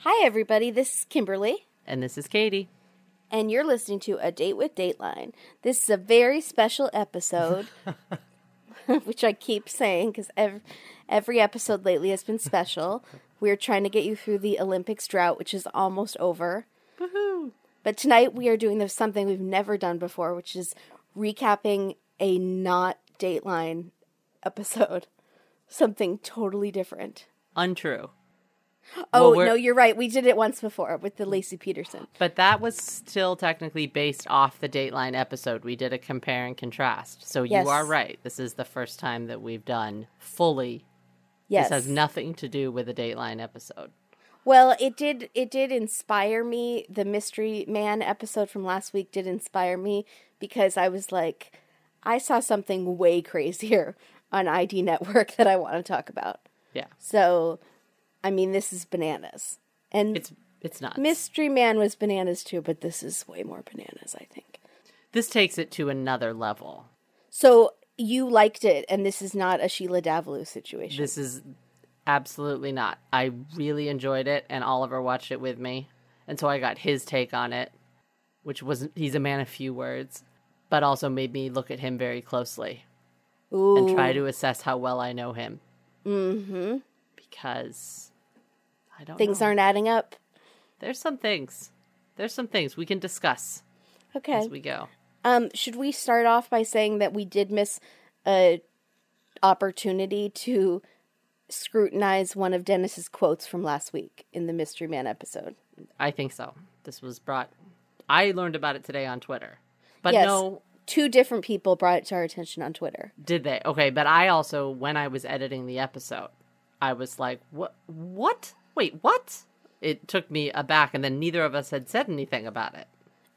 Hi, everybody. This is Kimberly, And this is Katie. and you're listening to A Date with Dateline. This is a very special episode, which I keep saying because every, every episode lately has been special. We're trying to get you through the Olympics drought, which is almost over. But tonight we are doing something we've never done before, which is recapping a not Dateline episode. Something totally different. Untrue. Oh, Well, no, you're right. We did it once before with the Laci Peterson. But that was still technically based off the Dateline episode. We did a compare and contrast. So Yes. you are right. This is the first time that we've done fully. Yes. This has nothing to do with a Dateline episode. Well, it did it did inspire me. The Mystery Man episode from last week did inspire me because I was like I saw something way crazier on ID Network that I want to talk about. Yeah. So, I mean, this is bananas. And It's it's not. Mystery Man was bananas too, but this is way more bananas, I think. this takes it to another level. So, you liked it and this is not a Sheila Davalloo situation. This is absolutely not. I really enjoyed it, and Oliver watched it with me, and so I got his take on it, which was he's a man of few words, but also made me look at him very closely Ooh. and try to assess how well I know him. Mm-hmm. Because I don't. things know. aren't adding up. There's some things. There's some things we can discuss Okay. as we go. Um, should we start off by saying that we did miss a opportunity to scrutinize one of Dennis's quotes from last week in the Mystery Man episode? I think so. This was brought. I learned about it today on Twitter, but yes, no, two different people brought it to our attention on Twitter. Did they? Okay, but I also when I was editing the episode, I was like, "What? What? Wait, what?" It took me aback, and then neither of us had said anything about it.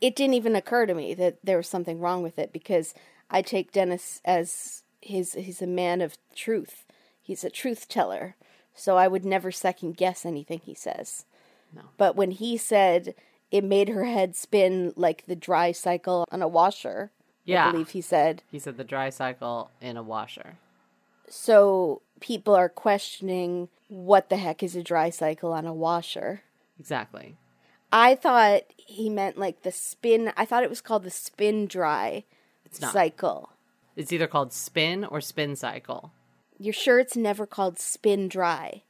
It didn't even occur to me that there was something wrong with it because I take Dennis as his he's a man of truth. He's a truth teller. So I would never second guess anything he says. No. But when he said it made her head spin like the dry cycle on a washer, Yeah. I believe he said. He said the dry cycle in a washer. So people are questioning what the heck is a dry cycle on a washer. Exactly. I thought he meant like the spin. I thought it was called the spin dry It's not. cycle. It's either called spin or spin cycle. You're sure it's never called spin dry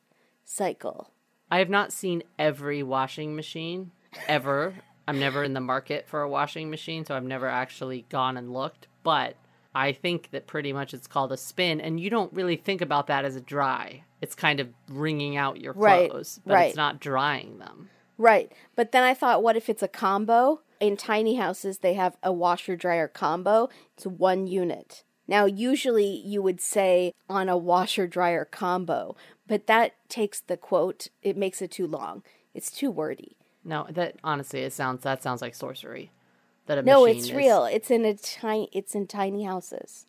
cycle? I have not seen every washing machine ever. I'm never in the market for a washing machine, so I've never actually gone and looked. But I think that pretty much it's called a spin, and you don't really think about that as a dry. It's kind of wringing out your Right, clothes, but right. it's not drying them. Right. But then I thought, what if it's a combo? In tiny houses, they have a washer dryer combo. It's one unit. Now, usually you would say on a washer dryer combo, but that takes the quote, it makes it too long. It's too wordy. No, that honestly, it sounds that sounds like sorcery. That a No, machine it's is- real. It's in a tiny it's in tiny houses.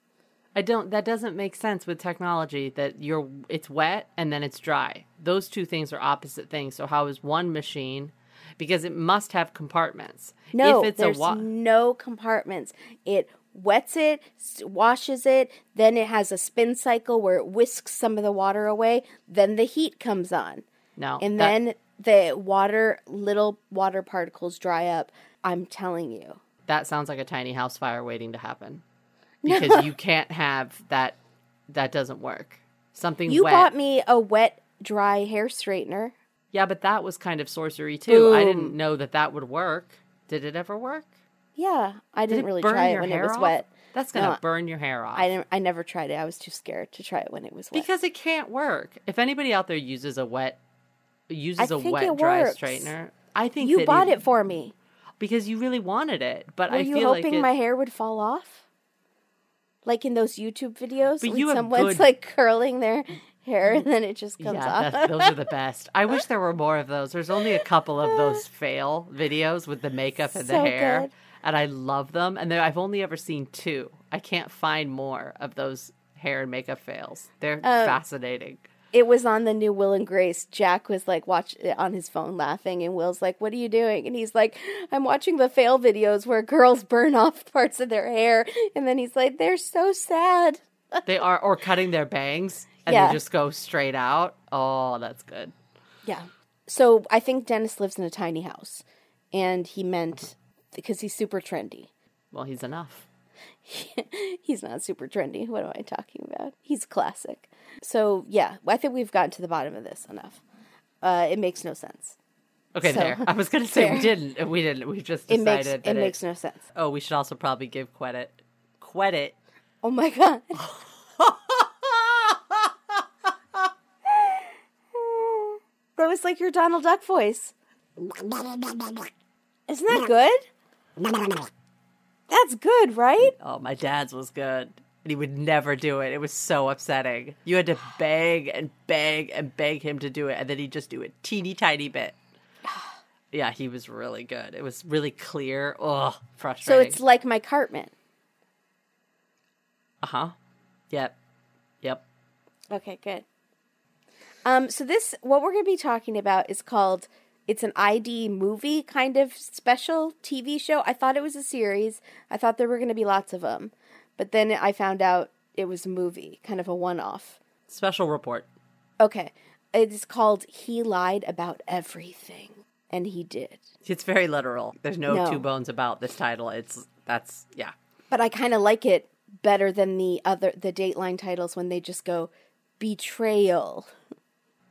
I don't. That doesn't make sense with technology. That you're it's wet and then it's dry. Those two things are opposite things. So how is one machine? Because it must have compartments. No, if it's there's a wa- no compartments. It wets it, washes it, then it has a spin cycle where it whisks some of the water away, then the heat comes on. no, And that- then the water little water particles dry up. I'm telling you. That sounds like a tiny house fire waiting to happen. Because you can't have that. That doesn't work. Something You wet. bought me a wet dry hair straightener. yeah, but that was kind of sorcery too. I didn't know that that would work. Did it ever work? Yeah, I Did didn't it really try it when it was off? wet. That's gonna No, burn your hair off. I I never tried it. I was too scared to try it when it was wet. Because it can't work. If anybody out there uses a wet uses I a wet it dry works. straightener, I think you bought it for me. Because you really wanted it. But Were I you feel hoping like it, my hair would fall off? Like in those YouTube videos But when you someone's good- like curling their hair and then it just comes yeah, off. those are the best. I wish there were more of those. There's only a couple of those fail videos with the makeup and the hair, good. and I love them. And I've only ever seen two. I can't find more of those hair and makeup fails. They're Oh. fascinating. It was on the new Will and Grace. Jack was like watch on his phone laughing, and Will's like, "What are you doing?" And he's like, "I'm watching the fail videos where girls burn off parts of their hair." And then he's like, "They're so sad." They are or cutting their bangs and Yeah. they just go straight out. Oh, that's good. Yeah. So I think Dennis lives in a tiny house, and he meant because he's super trendy. Well, he's enough. he's not super trendy. What am I talking about? He's classic. So yeah, I think we've gotten to the bottom of this enough. Uh, it makes no sense. Okay, So- there. I was gonna say Fair. we didn't. We didn't. We just It decided makes that it makes no sense. Oh, we should also probably give credit. Credit. Oh my god. that was like your Donald Duck voice. Isn't that good? That's good, right? Oh, my dad's was good. And he would never do it. It was so upsetting. You had to beg and beg and beg him to do it, and then he'd just do a teeny tiny bit. Yeah, he was really good. It was really clear. Oh, frustrating. So it's like my Cartman. uh huh. Yep. Yep. Okay, good. Um, so this what we're going to be talking about is called it's an ID movie kind of special TV show. I thought it was a series. I thought there were going to be lots of them, but then I found out it was a movie, kind of a one-off. Special report. Okay, it's called "He Lied About Everything," and he did. It's very literal. There's no, No. two bones about this title. It's that's yeah. But I kind of like it better than the other the Dateline titles when they just go betrayal.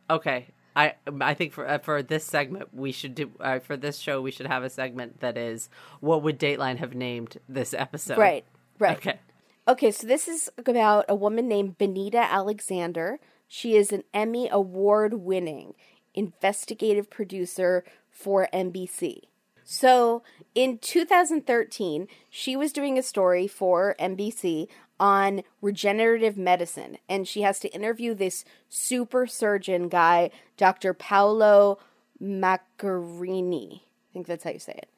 Okay. I I think for uh, for this segment we should do uh, for this show we should have a segment that is what would Dateline have named this episode? Right, right. Okay. Okay, so this is about a woman named Benita Alexander. She is an Emmy award winning investigative producer for NBC. So in 2013, she was doing a story for NBC on regenerative medicine, and she has to interview this super surgeon guy, Dr. Paolo Macchiarini. I think that's how you say it.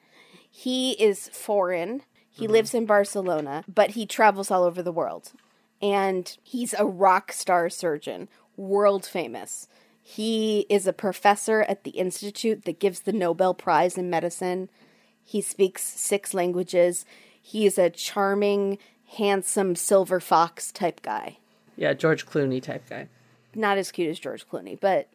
He is foreign. He lives in Barcelona, but he travels all over the world. And he's a rock star surgeon, world famous. He is a professor at the institute that gives the Nobel Prize in medicine. He speaks six languages. He is a charming, handsome silver fox type guy. Yeah, George Clooney type guy. Not as cute as George Clooney, but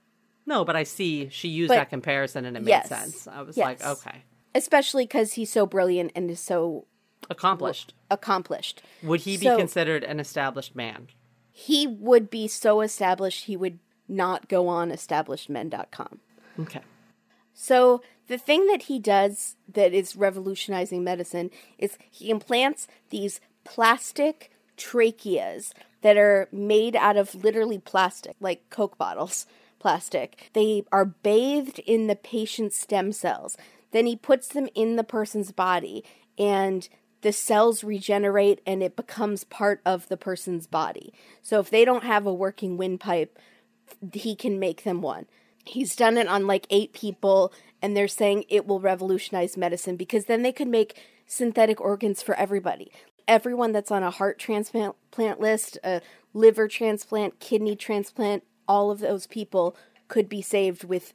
No, but I see she used But- that comparison and it made yes. sense. I was Yes. like, okay, especially because he's so brilliant and is so accomplished. accomplished. Would he be So- considered an established man? He would be so established he would not go on establishedmen.com. Okay. So the thing that he does that is revolutionizing medicine is he implants these plastic tracheas that are made out of literally plastic, like Coke bottles, plastic. They are bathed in the patient's stem cells. Then he puts them in the person's body and the cells regenerate and it becomes part of the person's body. So if they don't have a working windpipe, he can make them one. He's done it on like eight people, and they're saying it will revolutionize medicine because then they could make synthetic organs for everybody. Everyone that's on a heart transplant list, a liver transplant, kidney transplant, all of those people could be saved with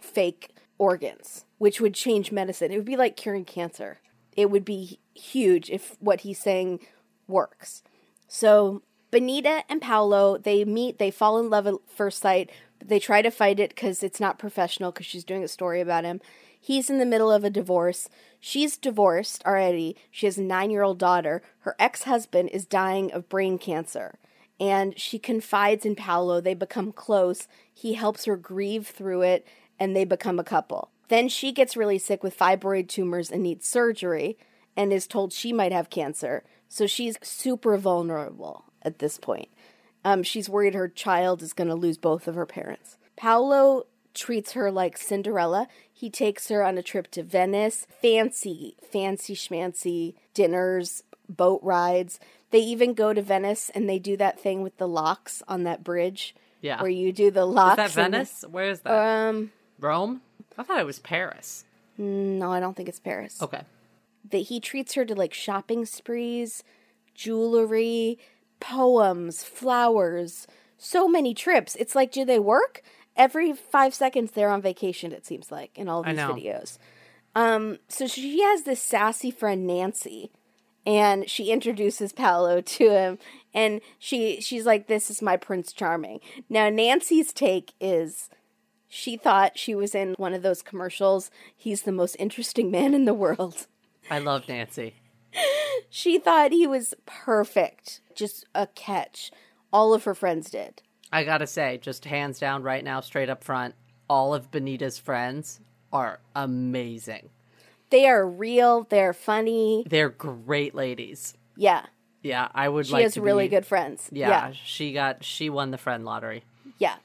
fake organs, which would change medicine. It would be like curing cancer. It would be huge if what he's saying works. So Benita and Paolo, they meet, they fall in love at first sight, they try to fight it because it's not professional because she's doing a story about him. He's in the middle of a divorce. She's divorced already. She has a nine year old daughter. Her ex husband is dying of brain cancer. And she confides in Paolo. They become close. He helps her grieve through it, and they become a couple. Then she gets really sick with fibroid tumors and needs surgery and is told she might have cancer. So she's super vulnerable at this point. Um, she's worried her child is going to lose both of her parents. Paolo treats her like Cinderella. He takes her on a trip to Venice, fancy, fancy schmancy dinners, boat rides. They even go to Venice and they do that thing with the locks on that bridge. Yeah. Where you do the Is locks. that and the- Venice? Where is that? um, Rome? I thought it was Paris. no, I don't think it's Paris. Okay. that he treats her to like shopping sprees, jewelry, poems, flowers, so many trips. It's like, do they work? Every five seconds they're on vacation, it seems like, in all these videos. Um, so she has this sassy friend Nancy, and she introduces Paolo to him, and she she's like, This is my Prince Charming. Now Nancy's take is She thought she was in one of those commercials. He's the most interesting man in the world. I love Nancy. She thought he was perfect. Just a catch. All of her friends did. I gotta say, just hands down right now, straight up front, all of Benita's friends are amazing. They are real. They're funny. They're great ladies. Yeah. Yeah, I would She like has really be- good friends. Yeah, yeah. she got she won the friend lottery. Yeah.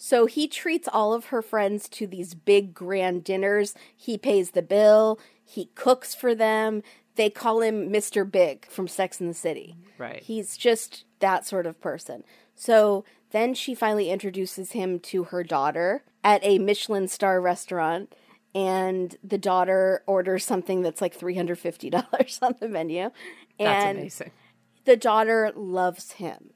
So he treats all of her friends to these big grand dinners. He pays the bill. He cooks for them. They call him Mr. Big from Sex and the City. Right. He's just that sort of person. So then she finally introduces him to her daughter at a Michelin star restaurant. And the daughter orders something that's like $350 on the menu. That's amazing. the daughter loves him.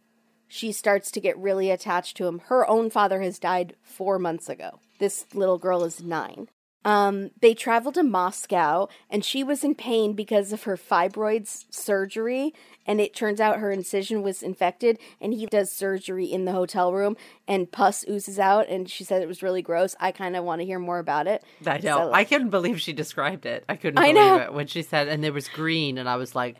She starts to get really attached to him. Her own father has died four months ago. This little girl is nine. Um, they traveled to Moscow, and she was in pain because of her fibroids surgery. And it turns out her incision was infected, and he does surgery in the hotel room, and pus oozes out. And she said it was really gross. I kind of want to hear more about it. I know. So- I couldn't believe she described it. I couldn't I believe know. it when she said, and there was green, and I was like,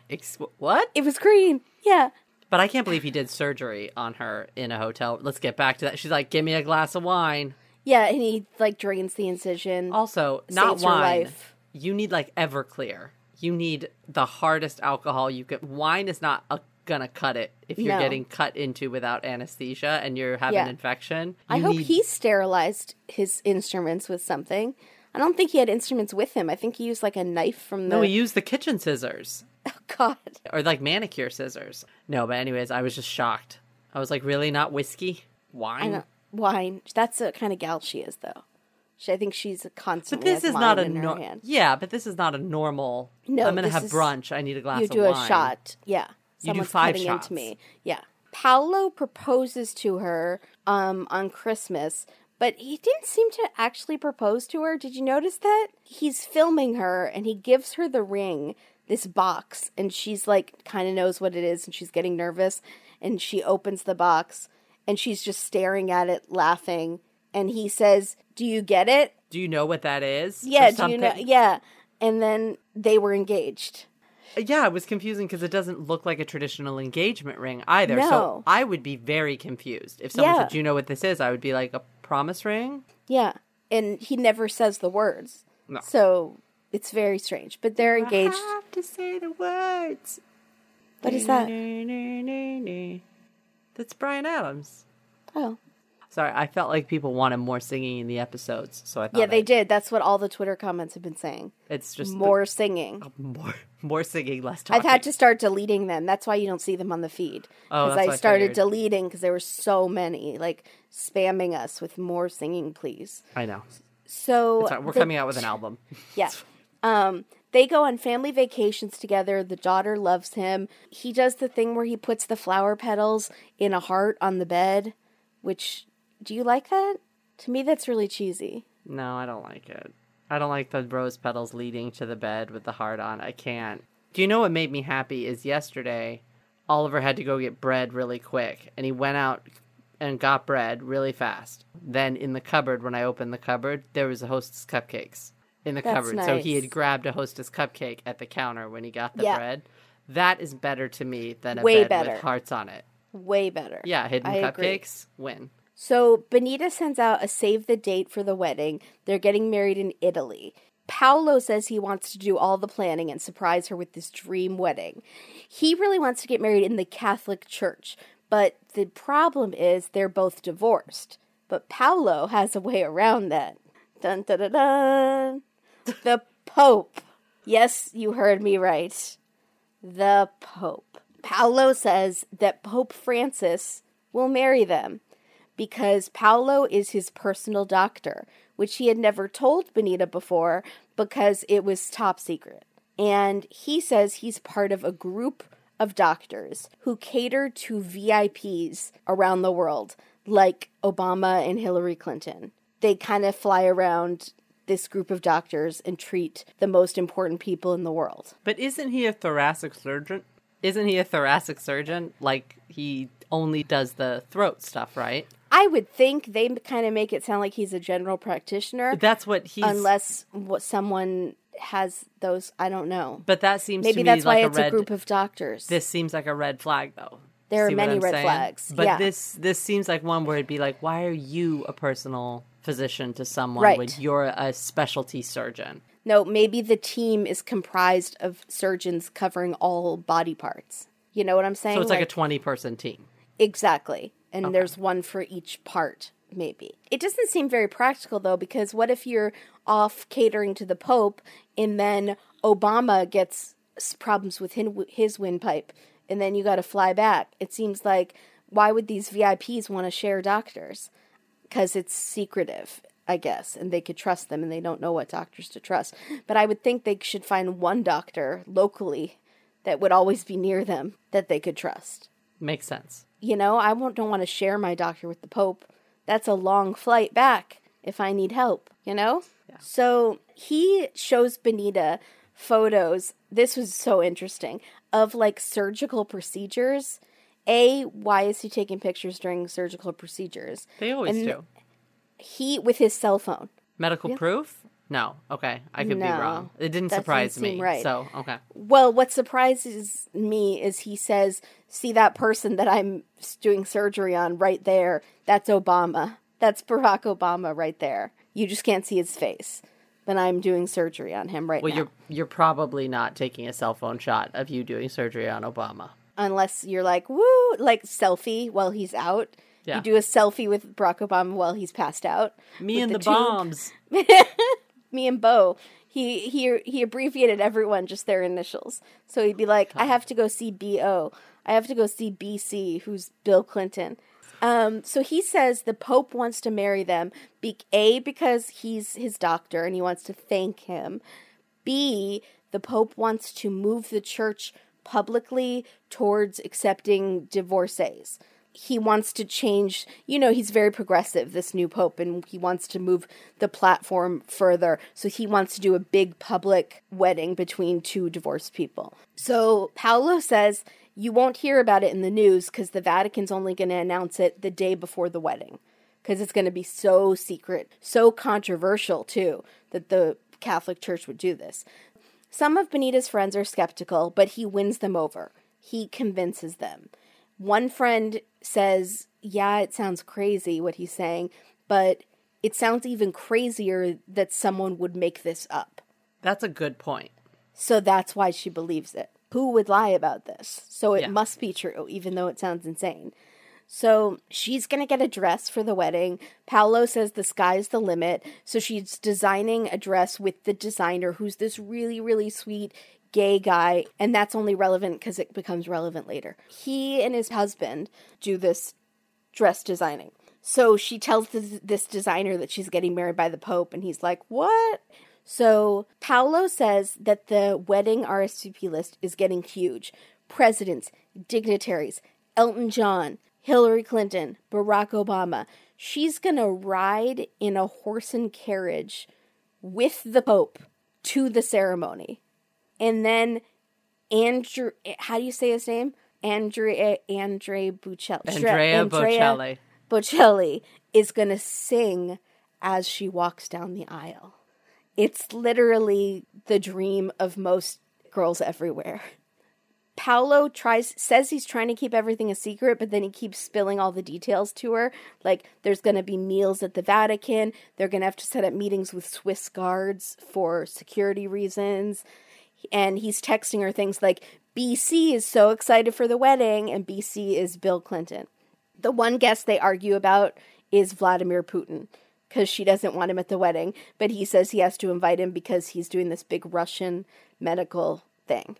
"What?" It was green. Yeah. But I can't believe he did surgery on her in a hotel. Let's get back to that. She's like, "Give me a glass of wine." Yeah, and he like drains the incision. Also, not wine. You need like Everclear. You need the hardest alcohol you could. Wine is not a, gonna cut it if you're No. getting cut into without anesthesia and you're having Yeah. infection. I hope need- he sterilized his instruments with something. I don't think he had instruments with him. I think he used like a knife from the. No, he used the kitchen scissors God. or like manicure scissors. No, but anyways, I was just shocked. I was like, really, not whiskey, wine. Wine. That's the kind of gal she is, though. She, I think she's a conservative. But this is not a wine in her no- yeah, but this is not a normal. No, I'm gonna have is- brunch. I need a glass You of do a shot. Yeah. You do Someone's five cutting shots. into me. Yeah. Paolo proposes to her um, on Christmas, but he didn't seem to actually propose to her. Did you notice that? He's filming her and he gives her the ring, this box, and she's like, kind of knows what it is and she's getting nervous. And she opens the box and she's just staring at it, laughing. And he says, Do you get it? Do you know what that is? Yeah, do you know? Yeah. And then they were engaged. Yeah, it was confusing because it doesn't look like a traditional engagement ring either. No. So I would be very confused if someone Yeah. said, "Do you know what this is?" I would be like, "A promise ring." Yeah, and he never says the words. No. So it's very strange. But they're engaged. I have to say the words. What is that? That's Bryan Adams. Oh, Sorry, I felt like people wanted more singing in the episodes, so I thought yeah, they I'd- did. That's what all the Twitter comments have been saying. It's just the- More singing. Oh, more, more singing, less talking. I've had to start deleting them. That's why you don't see them on the feed. Oh, Because that's what I I started figured. deleting because there were so many, like spamming us with more singing, please. I know. So It's fine. We're the- coming out with an album. Yeah. Um, they go on family vacations together. The daughter loves him. He does the thing where he puts the flower petals in a heart on the bed, which do you like that? To me, that's really cheesy. No, I don't like it. I don't like the rose petals leading to the bed with the heart on. I can't. Do you know what made me happy is yesterday Oliver had to go get bread really quick and he went out and got bread really fast. Then in the cupboard when I opened the cupboard, there was a hostess cupcakes in the That's cupboard. So he had grabbed a hostess cupcake at the counter when he got the Yeah. bread. That is better to me than a Way bed better. with hearts on it. Way better. Yeah, hidden I agree. cupcakes win. So Benita sends out a save the date for the wedding. They're getting married in Italy. Paolo says he wants to do all the planning and surprise her with this dream wedding. He really wants to get married in the Catholic Church, but the problem is they're both divorced. But Paolo has a way around that. Dun dun dun dun. The Pope. Yes, you heard me right. The Pope. Paolo says that Pope Francis will marry them because Paolo is his personal doctor, which he had never told Benita before because it was top secret. And he says he's part of a group of doctors who cater to VIPs around the world, like Obama and Hillary Clinton. They kind of fly around this group of doctors and treat the most important people in the world. But isn't he a thoracic surgeon? Isn't he a thoracic surgeon? Like he only does the throat stuff, right? I would think they kind of make it sound like he's a general practitioner, That's what he's. unless what someone has those. I don't know. but that seems Maybe to me that's like why a it's red. a group of doctors. this seems like a red flag, though. There are See what many red saying? flags, But yeah. this this seems like one where it'd be like, why are you a personal physician to someone when you're a specialty surgeon? no, maybe the team is comprised of surgeons covering all body parts. You know what I'm saying? So it's like, a twenty person team. Exactly. And there's one for each part, maybe. It doesn't seem very practical, though, because what if you're off catering to the Pope and then Obama gets problems with his windpipe and then you got to fly back? It seems like why would these VIPs want to share doctors? Because it's secretive, I guess, and they could trust them and they don't know what doctors to trust. But I would think they should find one doctor locally that would always be near them that they could trust Makes sense. you know, I won't, don't want to share my doctor with the Pope. That's a long flight back if I need help, you know? Yeah. So he shows Benita photos. This was so interesting of like surgical procedures. A, why is he taking pictures during surgical procedures? They always And- do. He, with his cell phone. Medical proof? No. Okay, I could be wrong. It didn't surprise me. right. So okay. Well, what surprises me is he says, "See that person that I'm doing surgery on right there? That's Obama. That's Barack Obama right there. You just can't see his face, but I'm doing surgery on him right Well, now. Well, you're you're probably not taking a cell phone shot of you doing surgery on Obama. Unless you're like, woo, like selfie while he's out. Yeah. You do a selfie with Barack Obama while he's passed out. Me and the, tube. bombs. me and Bo, he he he abbreviated everyone just their initials. So he'd be like, I have to go see BO. I have to go see BC, who's Bill Clinton. Um, so he says the Pope wants to marry them. Be- A because he's his doctor and he wants to thank him. B the Pope wants to move the church publicly towards accepting divorcees. He wants to change you know he's very progressive this new pope and he wants to move the platform further. So he wants to do a big public wedding between two divorced people. So paolo says you won't hear about it in the news because the vatican's only going to announce it the day before the wedding because it's going to be so secret so controversial too that the catholic church would do this some of benita's friends are skeptical but he wins them over he convinces them one friend says, Yeah, it sounds crazy what he's saying, but it sounds even crazier that someone would make this up. That's a good point. So that's why she believes it. Who would lie about this? So it Yeah. must be true, even though it sounds insane. So she's going to get a dress for the wedding. Paolo says the sky's the limit. So she's designing a dress with the designer, who's this really, really sweet gay guy. And that's only relevant because it becomes relevant later. He and his husband do this dress designing. So she tells this, this designer that she's getting married by the Pope, and he's like, What? So Paolo says that the wedding RSVP list is getting huge. Presidents, dignitaries, Elton John, Hillary Clinton, Barack Obama. She's going to ride in a horse and carriage with the Pope to the ceremony. And then Andrew, how do you say his name? Andrea, Andre Buccelli. Andrea Bocelli. Bocelli is going to sing as she walks down the aisle. It's literally the dream of most girls everywhere. Paolo tries says he's trying to keep everything a secret, but then he keeps spilling all the details to her. Like there's going to be meals at the Vatican. They're going to have to set up meetings with Swiss guards for security reasons. And he's texting her things like BC is so excited for the wedding and BC is Bill Clinton. The one guest they argue about is Vladimir Putin because she doesn't want him at the wedding, but he says he has to invite him because he's doing this big Russian medical thing.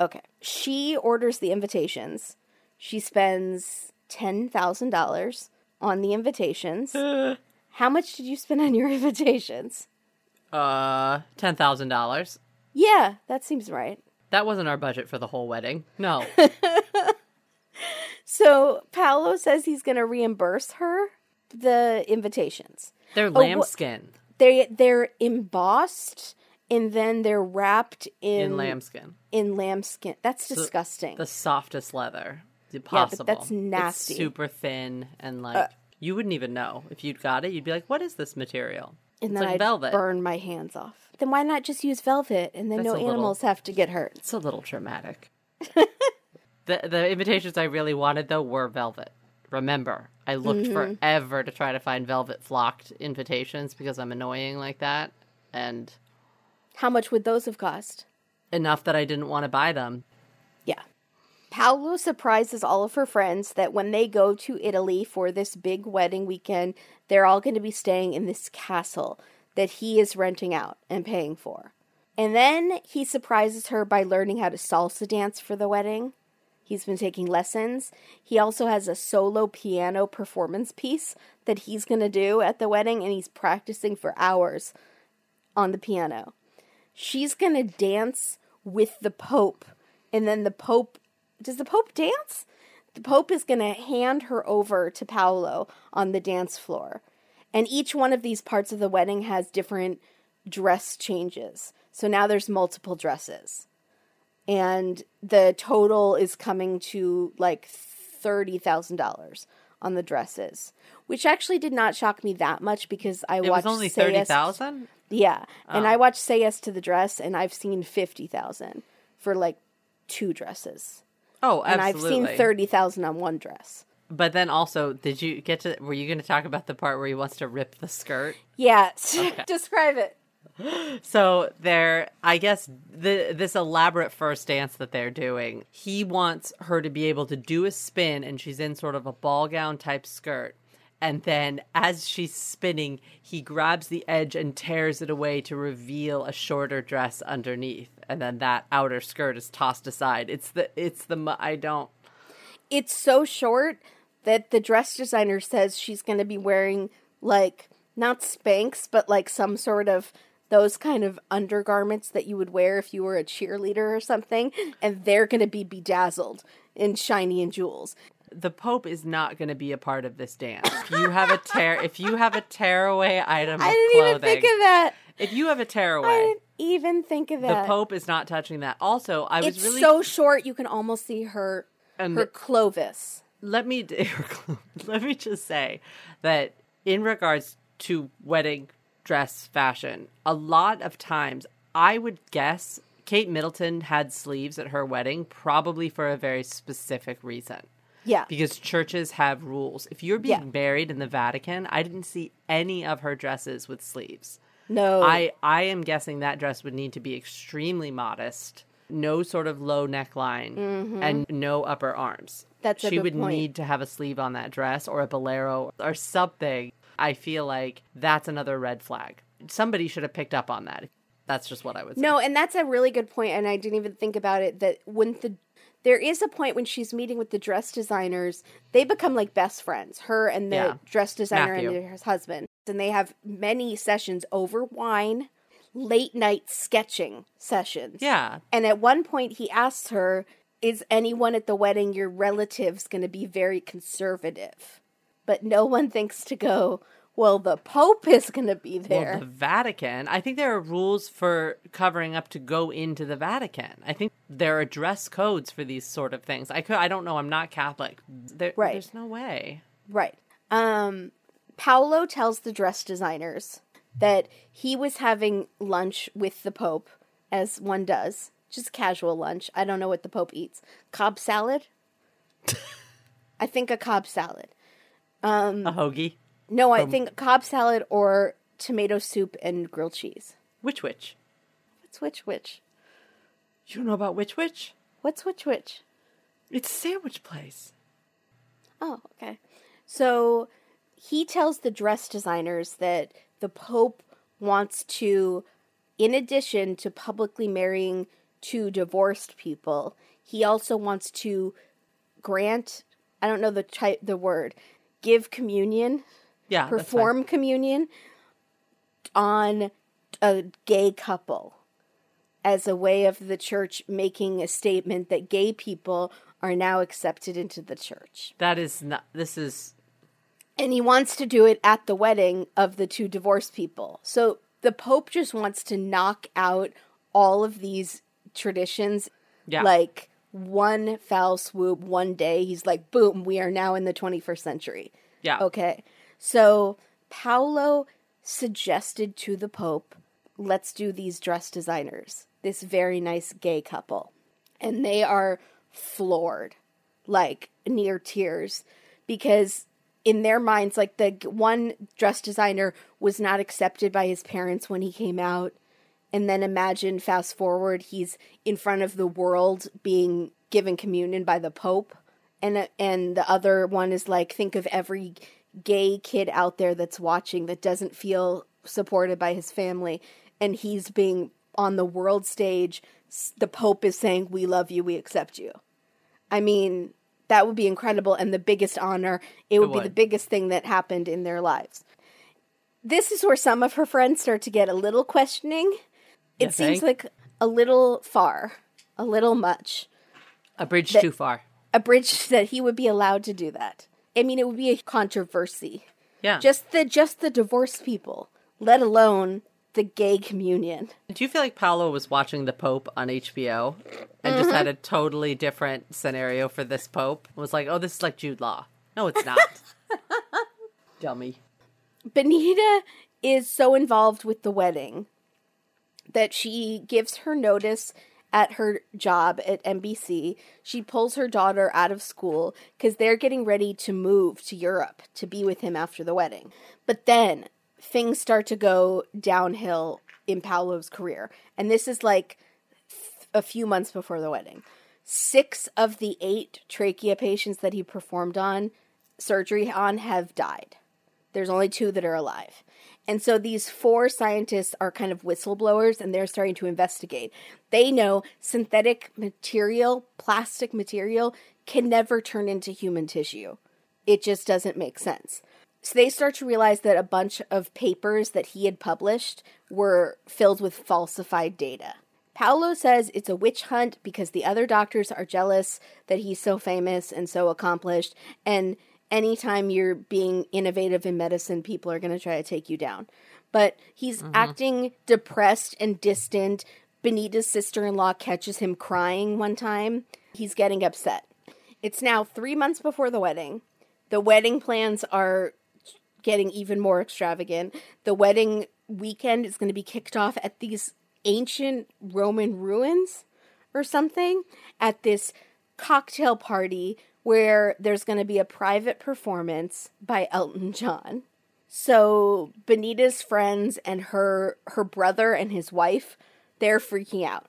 Okay. She orders the invitations. She spends $10,000 on the invitations. How much did you spend on your invitations? Uh, ten thousand dollars. Yeah, that seems right. That wasn't our budget for the whole wedding. No. So Paolo says he's going to reimburse her the invitations. They're wha- lambskin. They they're embossed and then they're wrapped in in lambskin. in lambskin. That's disgusting. The softest leather possible. that's nasty. It's super thin and like You wouldn't even know if you'd got it. You'd be like, "What is this material?" And it's then like I'd velvet. burn my hands off. Then why not just use velvet and then That's no a little- animals have to get hurt? It's a little traumatic. the the invitations I really wanted though were velvet. Remember, I looked Mm-hmm. forever to try to find velvet flocked invitations because I'm annoying like that, and How much would those have cost? enough that I didn't want to buy them. Yeah. Paolo surprises all of her friends that when they go to Italy for this big wedding weekend, they're all going to be staying in this castle that he is renting out and paying for. And then he surprises her by learning how to salsa dance for the wedding. He's been taking lessons. He also has a solo piano performance piece that he's going to do at the wedding, and he's practicing for hours on the piano. She's going to dance with the Pope, and then the Pope. Does the Pope dance? The Pope is going to hand her over to Paolo on the dance floor. And each one of these parts of the wedding has different dress changes. So now there's multiple dresses and the total is coming to like $30,000 on the dresses, which actually did not shock me that much because I It watched only Say thirty Yes- thousand. Yeah, and Oh. I watched Say Yes to the Dress and I've seen 50,000 for like two dresses. Oh, absolutely. And absolutely. I've seen 30,000 on one dress. But then also, did you get to? Were you going to talk about the part where he wants to rip the skirt? Yes. Describe it. So there, I guess the this elaborate first dance that they're doing, he wants her to be able to do a spin, and she's in sort of a ball gown type skirt. And then, as she's spinning, he grabs the edge and tears it away to reveal a shorter dress underneath, and then that outer skirt is tossed aside. It's the it's the I don't It's so short that the dress designer says she's going to be wearing like not Spanx, but like some sort of those kind of undergarments that you would wear if you were a cheerleader or something, and they're going to be bedazzled and shiny and jewels. The Pope is not going to be a part of this dance. You have a tear, if you have a tearaway item of I didn't clothing, even think of that. if you have a tearaway, I didn't even think of that. the. Pope is not touching that. Also, I was it's really so short you can almost see her And her Clovis. let me let me just say that in regards to wedding dress fashion, a lot of times I would guess Kate Middleton had sleeves at her wedding probably for a very specific reason. Yeah. Because churches have rules. If you're being Yeah. married in the Vatican, I didn't see any of her dresses with sleeves. No. I I am guessing that dress would need to be extremely modest, no sort of low neckline, and no upper arms. Mm-hmm. That's a she would point. need to have a sleeve on that dress or a bolero or something. I feel like that's another red flag. Somebody should have picked up on that. That's just what I would say. No, and that's a really good point, and I didn't even think about it. That when the there is a point when she's meeting with the dress designers, they become like best friends. Her and the Yeah. dress designer Matthew. and her husband, and they have many sessions over wine, late night sketching sessions. Yeah. And at one point, he asks her, "Is anyone at the wedding your relatives going to be very conservative?" But no one thinks to go. Well, the Pope is going to be there. Well, the Vatican. I think there are rules for covering up to go into the Vatican. I think there are dress codes for these sort of things. I could. I don't know. I'm not Catholic. There, Right. There's no way. Right. Um, Paolo tells the dress designers that he was having lunch with the Pope, as one does, just casual lunch. I don't know what the Pope eats. Cobb salad? I think a Cobb salad. Um, A hoagie. No, I think Cobb salad or tomato soup and grilled cheese. Which Wich? What's Which Wich? You don't know about Which Wich? What's Which Wich? It's a sandwich place. Oh, okay. So he tells the dress designers that the Pope wants to, in addition to publicly marrying two divorced people, he also wants to grant, I don't know the type, the word, give communion, Yeah. perform communion on a gay couple as a way of the church making a statement that gay people are now accepted into the church. That is not. This is. And he wants to do it at the wedding of the two divorced people. So the Pope just wants to knock out all of these traditions Yeah. like one foul swoop, one day. He's like, boom, we are now in the 21st century. Yeah. Okay. So Paolo suggested to the Pope, let's do these dress designers, this very nice gay couple. And they are floored, like near tears, because in their minds, like the one dress designer was not accepted by his parents when he came out. And then imagine, fast forward, he's in front of the world being given communion by the Pope. And, uh, and the other one is like, think of every gay kid out there that's watching that doesn't feel supported by his family. And he's being on the world stage. The Pope is saying, We love you, we accept you. I mean, that would be incredible and the biggest honor. It would, it would. be the biggest thing that happened in their lives. This is where some of her friends start to get a little questioning. It seems like a little far, a little much. A bridge that, too far. A bridge that he would be allowed to do that. I mean, it would be a controversy. Yeah. Just the just the divorced people, let alone the gay communion. Do you feel like Paolo was watching the Pope on HBO and mm-hmm. just had a totally different scenario for this Pope? It was like, oh, this is like Jude Law. No, it's not. Dummy. Benita is so involved with the wedding that she gives her notice at her job at NBC. She pulls her daughter out of school because they're getting ready to move to Europe to be with him after the wedding. But then things start to go downhill in Paolo's career. And this is like a few months before the wedding. Six of the eight trachea patients that he performed on surgery on have died. There's only two that are alive. And so these four scientists are kind of whistleblowers and they're starting to investigate. They know synthetic material, plastic material, can never turn into human tissue. It just doesn't make sense. So they start to realize that a bunch of papers that he had published were filled with falsified data. Paolo says it's a witch hunt because the other doctors are jealous that he's so famous and so accomplished. And anytime you're being innovative in medicine, people are going to try to take you down. But he's mm-hmm. acting depressed and distant. Benita's sister in law catches him crying one time. He's getting upset. It's now three months before the wedding. The wedding plans are getting even more extravagant. The wedding weekend is going to be kicked off at these ancient Roman ruins or something at this cocktail party where there's going to be a private performance by Elton John. So Benita's friends and her her brother and his wife, they're freaking out.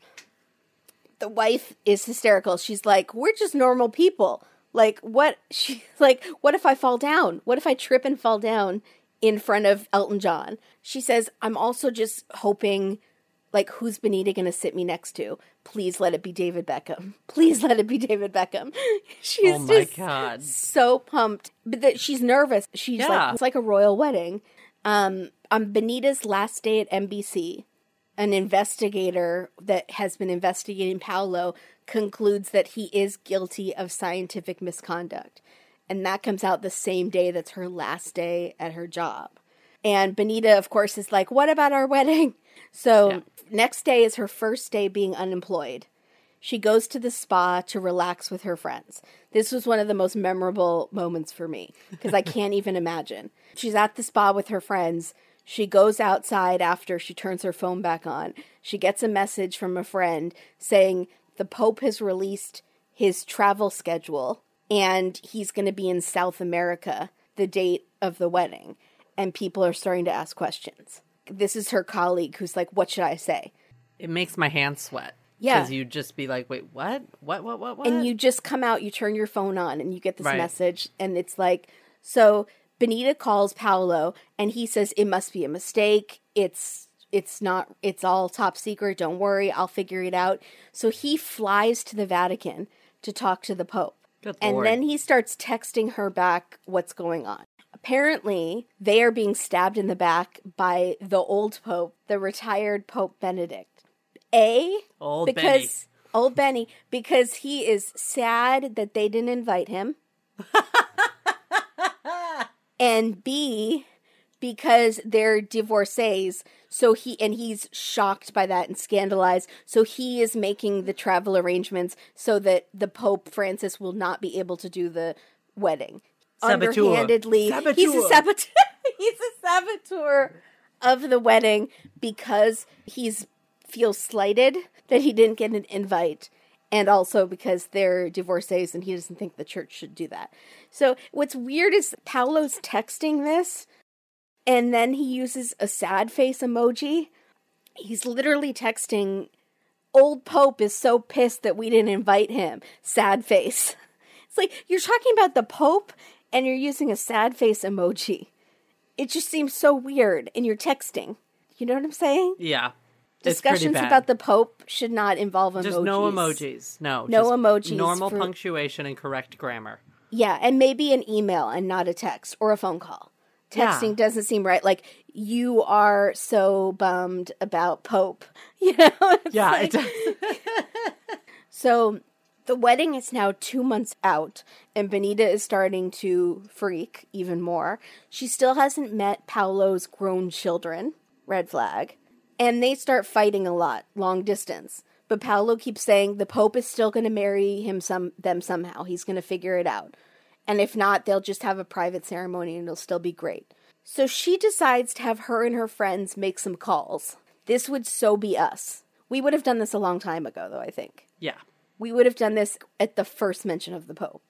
The wife is hysterical. She's like, "We're just normal people. Like what she like what if I fall down? What if I trip and fall down in front of Elton John? She says, "I'm also just hoping like who's Benita going to sit me next to? Please let it be David Beckham. Please let it be David Beckham." She's oh just god. so pumped. But that she's nervous. She's yeah. like it's like a royal wedding. Um on Benita's last day at NBC, an investigator that has been investigating Paolo concludes that he is guilty of scientific misconduct. And that comes out the same day that's her last day at her job. And Benita, of course, is like, What about our wedding? So, yeah. Next day is her first day being unemployed. She goes to the spa to relax with her friends. This was one of the most memorable moments for me because I can't even imagine. She's at the spa with her friends. She goes outside after she turns her phone back on. She gets a message from a friend saying the Pope has released his travel schedule and he's going to be in South America the date of the wedding. And people are starting to ask questions. This is her colleague who's like, What should I say? It makes my hands sweat. Yeah. Because you'd just be like, Wait, what? What, what, what, what? And you just come out, you turn your phone on, and you get this right. message. And it's like, So Benita calls Paolo, and he says, It must be a mistake. It's it's not it's all top secret don't worry i'll figure it out so he flies to the vatican to talk to the pope Good and Lord. then he starts texting her back what's going on apparently they are being stabbed in the back by the old pope the retired pope benedict a old because Benny. old benny because he is sad that they didn't invite him and b because they're divorcees. So he and he's shocked by that and scandalized. So he is making the travel arrangements so that the Pope Francis will not be able to do the wedding. Saboteur. Underhandedly, saboteur. he's a saboteur. he's a saboteur of the wedding because he's feels slighted that he didn't get an invite and also because they're divorcees and he doesn't think the church should do that. So what's weird is Paolo's texting this and then he uses a sad face emoji. He's literally texting old pope is so pissed that we didn't invite him. Sad face. It's like you're talking about the pope and you're using a sad face emoji. It just seems so weird and you're texting. You know what I'm saying? Yeah. Discussions about the pope should not involve emojis. just no emojis. No. No just emojis Normal for- punctuation and correct grammar. Yeah, and maybe an email and not a text or a phone call. Yeah. Texting doesn't seem right. Like you are so bummed about Pope. You know? Yeah, like- it does. So the wedding is now two months out, and Benita is starting to freak even more. She still hasn't met Paolo's grown children. Red flag. And they start fighting a lot, long distance. But Paolo keeps saying the Pope is still going to marry him some them somehow. He's going to figure it out. And if not, they'll just have a private ceremony and it'll still be great. So she decides to have her and her friends make some calls. This would so be us. We would have done this a long time ago, though, I think yeah. We would have done this at the first mention of the Pope.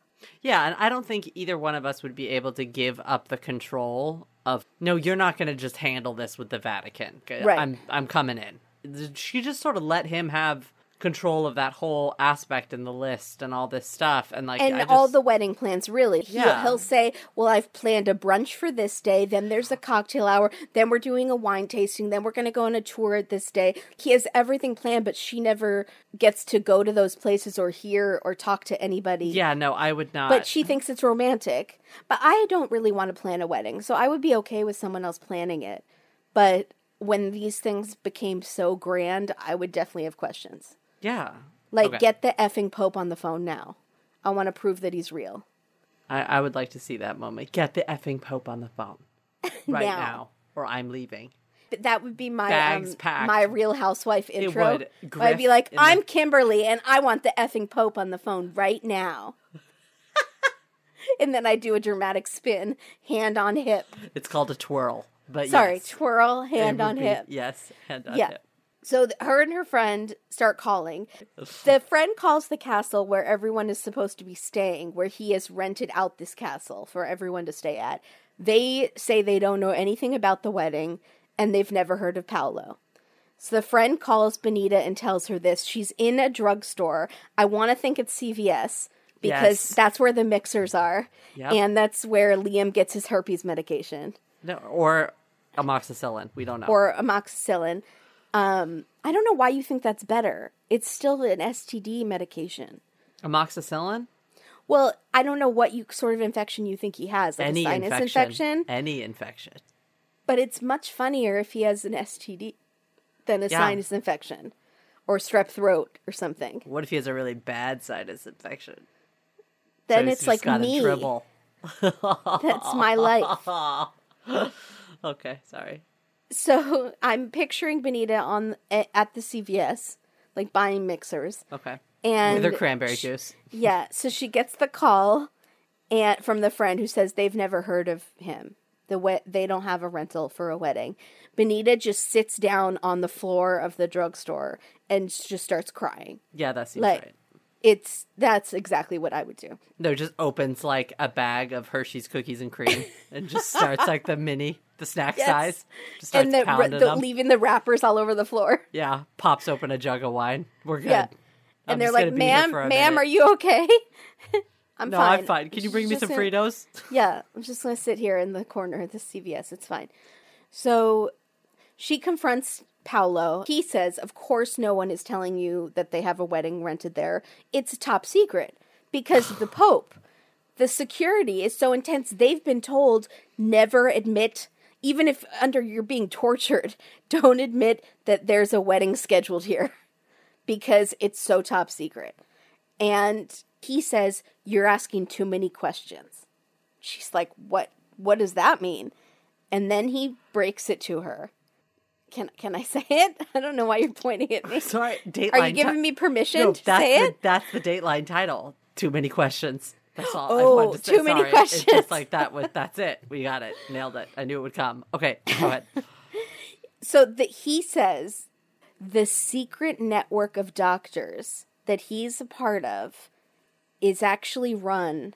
Yeah, and I don't think either one of us would be able to give up the control of no, you're not going to just handle this with the Vatican. Right. I'm I'm coming in. She just sort of let him have control of that whole aspect in the list and all this stuff and like And I just, all the wedding plans, really. He'll, Yeah. he'll say, Well, I've planned a brunch for this day, then there's a cocktail hour, then we're doing a wine tasting, then we're going to go on a tour this day. He has everything planned, but she never gets to go to those places or hear or talk to anybody. Yeah, no, I would not. But she thinks it's romantic. But I don't really want to plan a wedding, so I would be okay with someone else planning it. But when these things became so grand, I would definitely have questions. Yeah. Like, Okay. get the effing Pope on the phone now. I want to prove that he's real. I, I would like to see that moment. Get the effing Pope on the phone right Now. now, or I'm leaving. That would be my um, my Real Housewife intro. I'd be like, "I'm Kimberly, and I want the effing Pope on the phone right now." and then I do a dramatic spin, hand on hip. It's called a twirl. But Sorry, yes, twirl, hand on be- hip. Yes, hand on Yeah. hip. So th- her and her friend start calling. The friend calls the castle where everyone is supposed to be staying, where he has rented out this castle for everyone to stay at. They say they don't know anything about the wedding and they've never heard of Paolo. So the friend calls Benita and tells her this. She's in a drugstore. I want to think it's CVS because Yes. that's where the mixers are. Yep. And that's where Liam gets his herpes medication No, or amoxicillin. We don't know. or amoxicillin. Um, I don't know why you think that's better. It's still an STD medication. amoxicillin. Well, I don't know what you sort of infection you think he has, like Any a sinus infection. infection. Any infection. But it's much funnier if he has an STD than a Yeah. sinus infection or strep throat or something. What if he has a really bad sinus infection? Then So it's like me. That's my life. Okay, sorry. So I'm picturing Benita on at the CVS, like buying mixers, Okay. and With her cranberry juice. Yeah, so she gets the call and from the friend who says they've never heard of him. The they don't have a rental for a wedding. Benita just sits down on the floor of the drugstore and just starts crying. Yeah, that seems Like right. It's that's exactly what I would do. No, just opens like a bag of Hershey's cookies and cream and just starts like the mini, the snack Yes. size. Just starts And the, pounding the them. leaving the wrappers all over the floor. Yeah, pops open a jug of wine. We're good. Yeah. And they're like, gonna "Ma'am, ma'am, minute." are you okay?" I'm No, fine. I'm fine. Can you bring me some gonna- Fritos? Yeah, I'm just to sit here in the corner of the CVS. It's fine. So she confronts Paolo. He says, Of course, no one is telling you that they have a wedding rented there. It's top secret because of the Pope. The security is so intense, they've been told never admit, even if under you're being tortured, don't admit that there's a wedding scheduled here because it's so top secret. And he says, You're asking too many questions. She's like, What what does that mean? And then he breaks it to her. Can can I say it? I don't know why you're pointing at me. Sorry, Dateline. Are you giving me permission No, to that's say the, it? That's the Dateline title. Too many questions. That's all. Oh, I wanted oh, to say. too many Sorry. questions. It's just like that. Was that's it? We got it. Nailed it. I knew it would come. Okay, go ahead. So that he says the secret network of doctors that he's a part of is actually run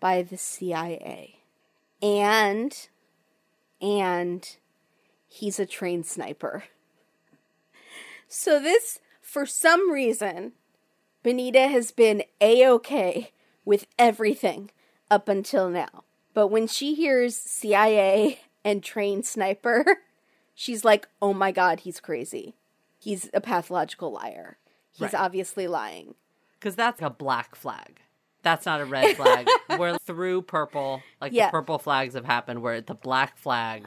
by the CIA. And and he's a trained sniper. So this for some reason Benita has been a-okay with everything up until now. But when she hears CIA and trained sniper, she's like, oh my god, he's crazy. He's a pathological liar. He's Right. obviously lying. Because that's a black flag. That's not a red flag. We're through purple. Like Yeah. the purple flags have happened. Where the black flag,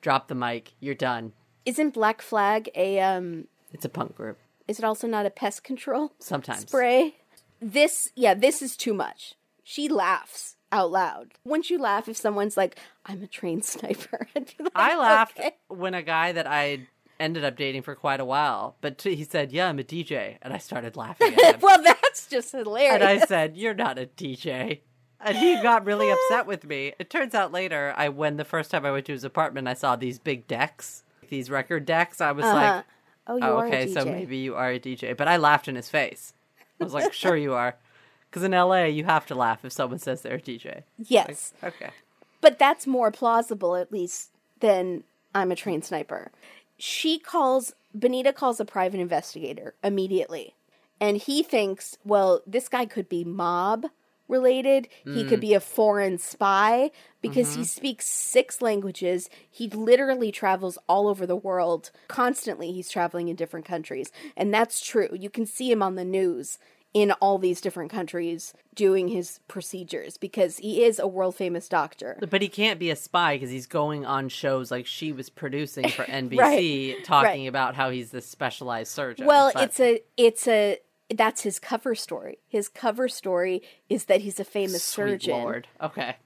drop the mic. You're done. Isn't Black Flag a um It's a punk group. is it also not a pest control Sometimes. spray? This yeah, this is too much. She laughs out loud. Wouldn't you laugh if someone's like, I'm a trained sniper? I'd be like, I laughed "Okay." when a guy that I ended up dating for quite a while, but t- he said, "Yeah, I'm a DJ," and I started laughing at him. well, that's just hilarious. and I said, "You're not a DJ." And he got really upset with me. It turns out later, I when the first time I went to his apartment, I saw these big decks, these record decks. I was Uh-huh. like, oh, you "Oh, are okay, a DJ. so maybe you are a DJ." But I laughed in his face. I was like, "Sure, you are," because in LA, you have to laugh if someone says they're a DJ. yes. Okay. But that's more plausible, at least, than I'm a trained sniper. She calls, Benita calls a private investigator immediately. And he thinks, well, this guy could be mob related. He could mm. be a foreign spy because he mm-hmm. speaks six languages. He literally travels all over the world. Constantly, he's traveling in different countries. And that's true. You can see him on the news in all these different countries doing his procedures because he is a world famous doctor. But he can't be a spy because he's going on shows like she was producing for NBC, talking right. about how he's this specialized surgeon. Well, But- it's a it's a that's his cover story. His cover story is that he's a famous Sweet surgeon Lord. Okay.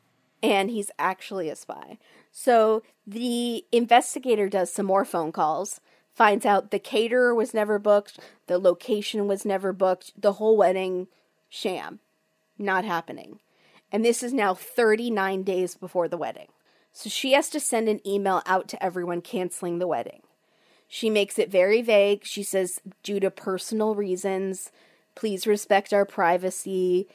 and he's actually a spy. So the investigator does some more phone calls, finds out the caterer was never booked, the location was never booked, the whole wedding sham, not happening. And this is now 39 days before the wedding. So she has to send an email out to everyone canceling the wedding. She makes it very vague. She says, due to personal reasons, please respect our privacy.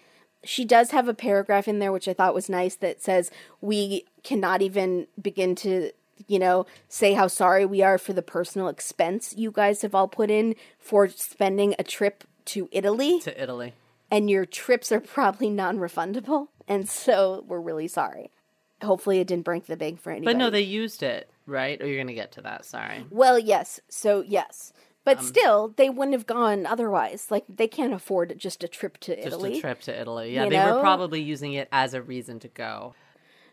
She does have a paragraph in there, which I thought was nice, that says, we cannot even begin to, you know, say how sorry we are for the personal expense you guys have all put in for spending a trip to Italy. To Italy. And your trips are probably non refundable. And so we're really sorry. Hopefully, it didn't break the bank for anybody. But no, they used it, right? Or you're going to get to that. Sorry. Well, yes. So yes, but Um, still, they wouldn't have gone otherwise. Like they can't afford just a trip to Just Italy. Just a trip to Italy. Yeah, You they know? were probably using it as a reason to go.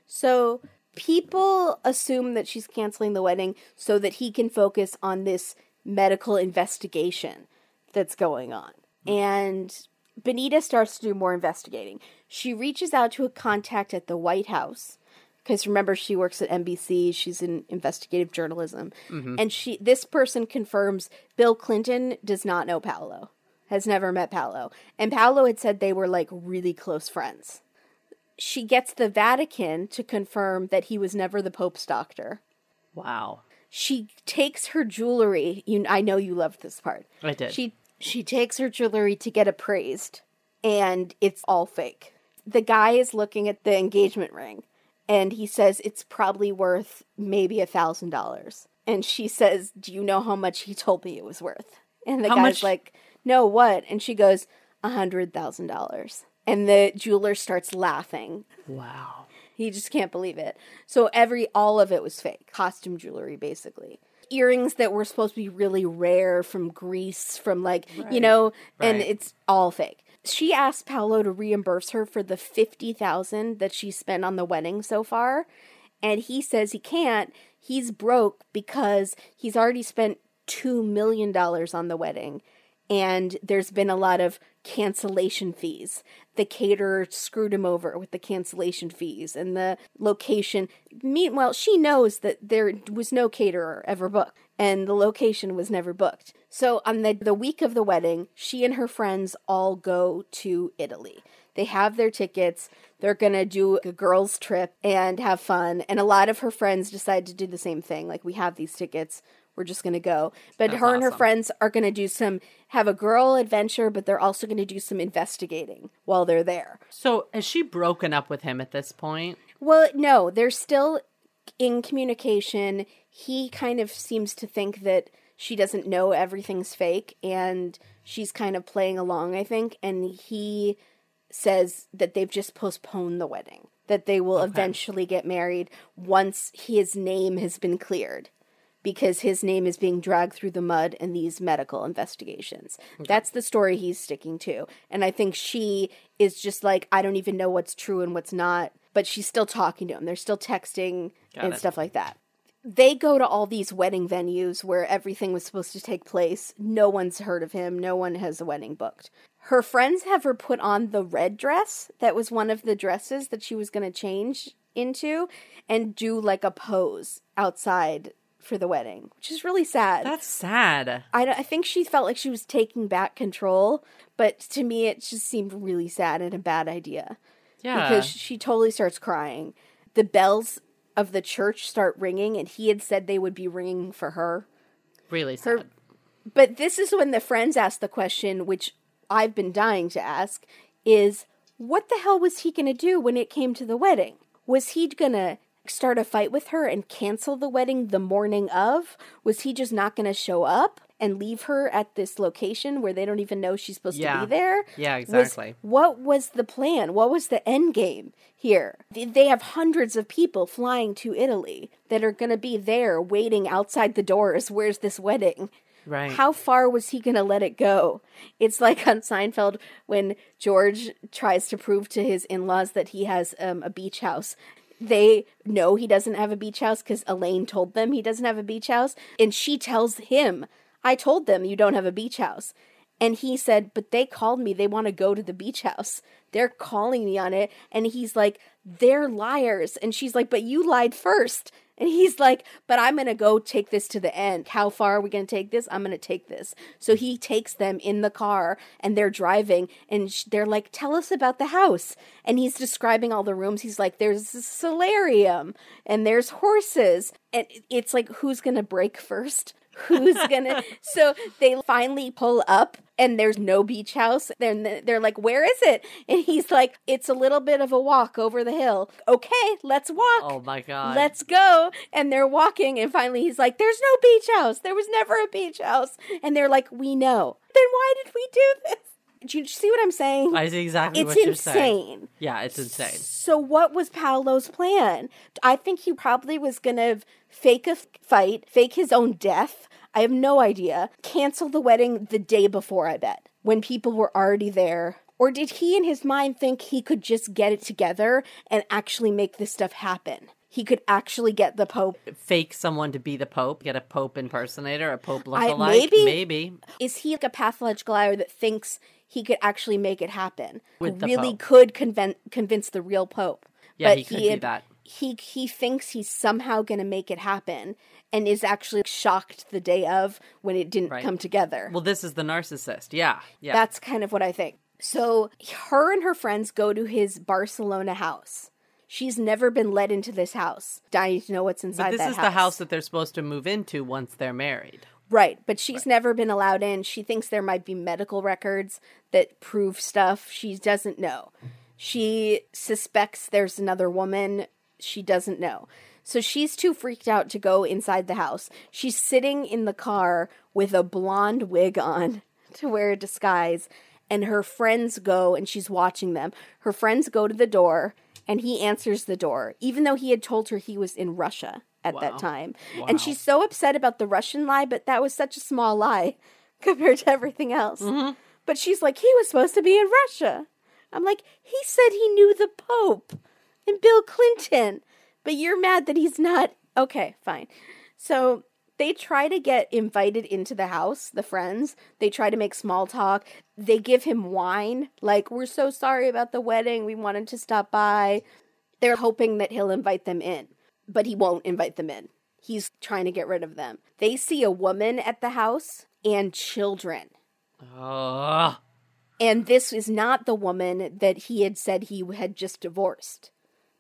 So people assume that she's canceling the wedding so that he can focus on this medical investigation that's going on. And Benita starts to do more investigating. She reaches out to a contact at the White House because remember she works at NBC, she's in investigative journalism. Mm-hmm. And she this person confirms Bill Clinton does not know Paolo. Has never met Paolo. And Paolo had said they were like really close friends she gets the Vatican to confirm that he was never the Pope's doctor. Wow. She takes her jewelry. You, I know you loved this part. I did. She she takes her jewelry to get appraised, and it's all fake. The guy is looking at the engagement ring, and he says it's probably worth maybe a thousand dollars. And she says, "Do you know how much he told me it was worth?" And the How guy's much- like, "No, what?" And she goes, "A hundred thousand dollars." And the jeweler starts laughing. wow. He just can't believe it. So every all of it was fake, costume jewelry basically. Earrings that were supposed to be really rare from Greece, from like you Right. know, and it's all fake. She asked Paolo to reimburse her for the fifty thousand that she spent on the wedding so far, and he says he can't. He's broke because he's already spent two million dollars on the wedding, and there's been a lot of cancellation fees. The caterer screwed him over with the cancellation fees and the location. Meanwhile, she knows that there was no caterer ever booked and the location was never booked. So on the the week of the wedding, she and her friends all go to Italy. They have their tickets. They're going to do a girls trip and have fun. And a lot of her friends decide to do the same thing. Like we have these tickets. We're just going to go. But That's her and her awesome. friends are going to do some have a girl adventure, but they're also going to do some investigating while they're there. So has she broken up with him at this point? Well, no, they're still in communication. He kind of seems to think that she doesn't know everything's fake and she's kind of playing along, I think. And he says that they've just postponed the wedding, that they will eventually get married once his name has been cleared. Because his name is being dragged through the mud in these medical investigations. That's the story he's sticking to. And I think she is just like, I don't even know what's true and what's not. But she's still talking to him. They're still texting Got and it. stuff like that. They go to all these wedding venues where everything was supposed to take place. No one's heard of him. No one has a wedding booked. Her friends have her put on the red dress that was one of the dresses that she was going to change into and do like a pose outside for the wedding, which is really sad. That's sad. I, I think she felt like she was taking back control, but to me, it just seemed really sad and a bad idea Yeah. because she totally starts crying. The bells of the church start ringing, and he had said they would be ringing for her. really her- sad. But this is when the friends ask the question, which I've been dying to ask, is what the hell was he going to do when it came to the wedding? Was he going to start a fight with her and cancel the wedding the morning of? Was he just not going to show up and leave her at this location where they don't even know she's supposed Yeah. to be there? Yeah, Was- exactly. what was the plan? What was the end game here? They have hundreds of people flying to Italy that are going to be there waiting outside the doors. Where's this wedding? Right. How far was he going to let it go? It's like on Seinfeld when George tries to prove to his in laws that he has um, a beach house. They know he doesn't have a beach house because Elaine told them he doesn't have a beach house. And she tells him, I told them you don't have a beach house. And he said, But they called me. They want to go to the beach house. They're calling me on it. And he's like, They're liars. And she's like, But you lied first. And he's like, But I'm going to go take this to the end. How far are we going to take this? I'm going to take this. So he takes them in the car and they're driving. And sh- they're like, Tell us about the house. And he's describing all the rooms. He's like, There's a solarium and there's horses. And it's like, Who's going to break first? Who's gonna so they finally pull up and there's no beach house. Then they're like where is it? And he's like it's a little bit of a walk over the hill. Okay let's walk. Oh my god. let's go. And they're walking and finally he's like there's no beach house. There was never a beach house. And they're like we know. Then why did we do this do you see what i'm saying I see exactly it's what you're saying. insane Yeah, it's insane. so what was Paolo's plan? I think he probably was going to fake a fight, fake his own death. I have no idea. Cancel the wedding the day before, I bet, when people were already there. Or did he in his mind think he could just get it together and actually make this stuff happen? He could actually get the Pope. Fake someone to be the Pope, get a Pope impersonator, a Pope I- lookalike. maybe- Maybe. Is he like a pathological liar that thinks he could actually make it happen? With really Pope. could conven- convince the real Pope. Yeah, But he could do that. he he thinks he's somehow going to make it happen and is actually shocked the day of when it didn't Right. come together. Well, this is the narcissist. Yeah. Yeah. That's kind of what I think. So her and her friends go to his Barcelona house. She's never been let into this house. Dying to know what's inside but this is the house that they're supposed to move into once they're married. Right, but she's never been allowed in. She thinks there might be medical records that prove stuff. She doesn't know. She suspects there's another woman. She doesn't know. So she's too freaked out to go inside the house. She's sitting in the car with a blonde wig on to wear a disguise, and her friends go and she's watching them. Her friends go to the door, and he answers the door, even though he had told her he was in Russia at Wow. that time. Wow. And she's so upset about the Russian lie, but that was such a small lie compared to everything else. Mm-hmm. But she's like, he was supposed to be in Russia. I'm like, he said he knew the Pope and Bill Clinton, but you're mad that he's not. Okay, fine. So they try to get invited into the house, the friends. They try to make small talk. They give him wine, like, we're so sorry about the wedding. We wanted to stop by. They're hoping that he'll invite them in, but he won't invite them in. He's trying to get rid of them. They see a woman at the house and children. Ugh. And this is not the woman that he had said he had just divorced.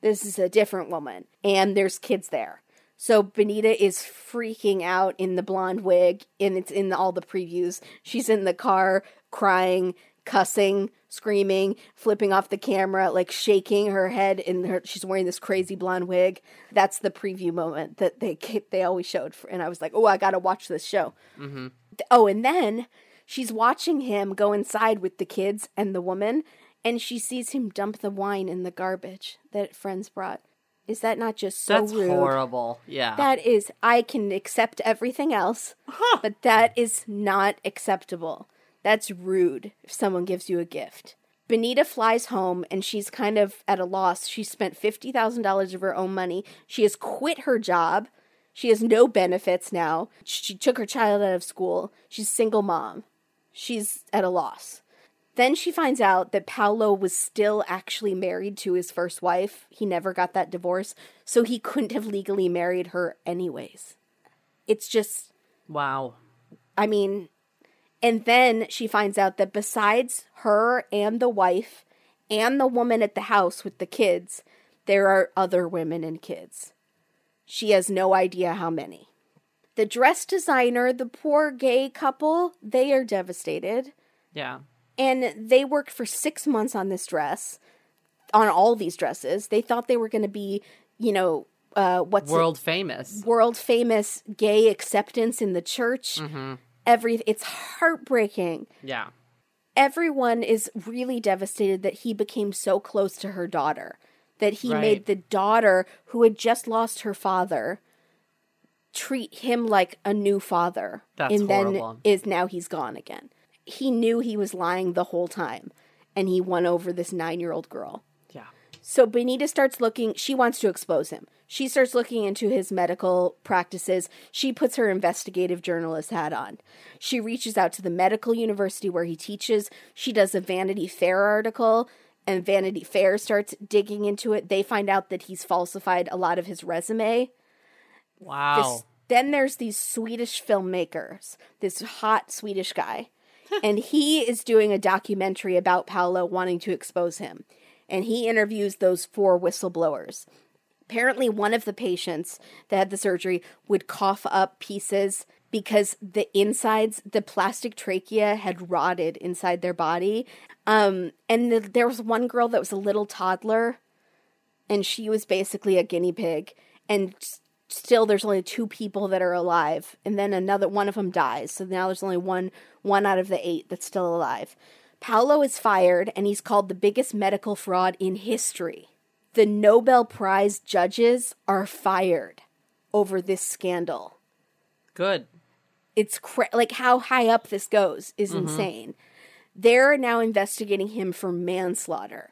This is a different woman. And there's kids there. So Benita is freaking out in the blonde wig, and it's in all the previews. She's in the car crying, cussing, screaming, flipping off the camera, like shaking her head, and her, she's wearing this crazy blonde wig. That's the preview moment that they they always showed, for, and I was like, oh, I gotta watch this show. Mm-hmm. Oh, and then she's watching him go inside with the kids and the woman, and she sees him dump the wine in the garbage that friends brought. Is that not just so That's rude? horrible. Yeah. That is, I can accept everything else, but that is not acceptable. That's rude if someone gives you a gift. Benita flies home and she's kind of at a loss. She spent $50,000 of her own money. She has quit her job. She has no benefits now. She took her child out of school. She's single mom. She's at a loss. Then she finds out that Paolo was still actually married to his first wife. He never got that divorce, so he couldn't have legally married her anyways. It's just, wow. I mean, and then she finds out that besides her and the wife and the woman at the house with the kids, there are other women and kids. She has no idea how many. The dress designer, the poor gay couple, they are devastated. Yeah. And they worked for six months on this dress, on all these dresses. They thought they were going to be, you know, uh, what's World famous. world famous gay acceptance in the church. Mm-hmm. Every it's heartbreaking. Yeah. Everyone is really devastated that he became so close to her daughter, that he Right. made the daughter who had just lost her father treat him like a new father, That's and then is now he's gone again. He knew he was lying the whole time, and he won over this nine-year-old girl. Yeah. So Benita starts looking, she wants to expose him. She starts looking into his medical practices. She puts her investigative journalist hat on. She reaches out to the medical university where he teaches. She does a Vanity Fair article, and Vanity Fair starts digging into it. They find out that he's falsified a lot of his resume. Wow. This, then there's these Swedish filmmakers, this hot Swedish guy, and he is doing a documentary about Paolo wanting to expose him. And he interviews those four whistleblowers. Apparently, one of the patients that had the surgery would cough up pieces because the insides, the plastic trachea had rotted inside their body. Um, and the, there was one girl that was a little toddler and she was basically a guinea pig and still there's only two people that are alive and then another one of them dies so now there's only one one out of the eight that's still alive paolo is fired and he's called the biggest medical fraud in history the nobel prize judges are fired over this scandal Good. it's cra- like how high up this goes is mm-hmm. insane. They're now investigating him for manslaughter.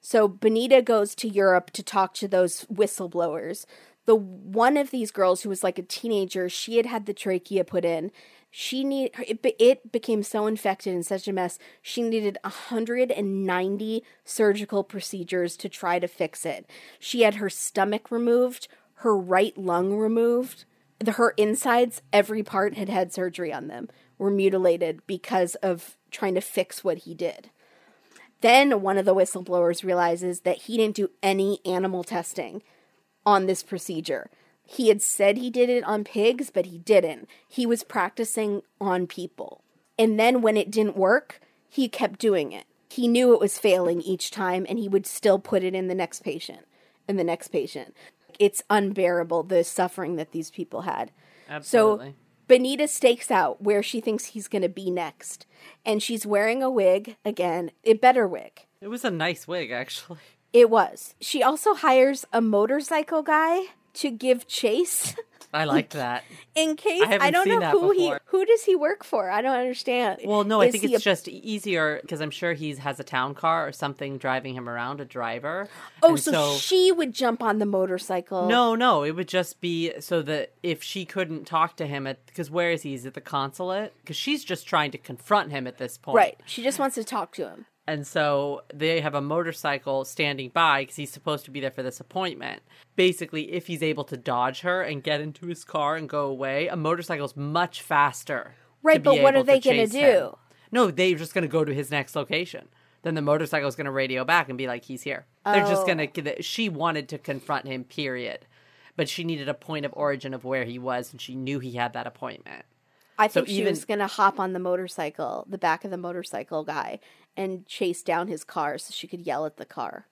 So Benita goes to Europe to talk to those whistleblowers. The one of these girls who was like a teenager, she had had the trachea put in. She need it, it became so infected and such a mess. She needed 190 surgical procedures to try to fix it. She had her stomach removed, her right lung removed, the, her insides, every part had had surgery on them, were mutilated because of trying to fix what he did. Then one of the whistleblowers realizes that he didn't do any animal testing on this procedure. He had said he did it on pigs, but he didn't. He was practicing on people. And then when it didn't work, he kept doing it. He knew it was failing each time and he would still put it in the next patient and the next patient. It's unbearable the suffering that these people had. Absolutely. So Benita stakes out where she thinks he's going to be next. And she's wearing a wig, again, a better wig. it was a nice wig, actually. It was. She also hires a motorcycle guy to give chase. I liked that. In case I I, don't know who before. he who does he work for? I don't understand. Well, no, I think it's a- just easier because I'm sure he has a town car or something driving him around, a driver. Oh, And so, she would jump on the motorcycle. No, no, it would just be so that if she couldn't talk to him at because where is he? He's at the consulate because she's just trying to confront him at this point. Right. She just wants to talk to him. And so they have a motorcycle standing by because he's supposed to be there for this appointment. Basically, if he's able to dodge her and get into his car and go away, a motorcycle's much faster. Right, but what are they to gonna chase him. do? No, they're just going to go to his next location. Then the motorcycle's going to radio back and be like, he's here. They're just Oh. going to. She wanted to confront him, period. But she needed a point of origin of where he was, and she knew he had that appointment. I So think she even- was going to hop on the motorcycle, the back of the motorcycle guy, and chase down his car so she could yell at the car.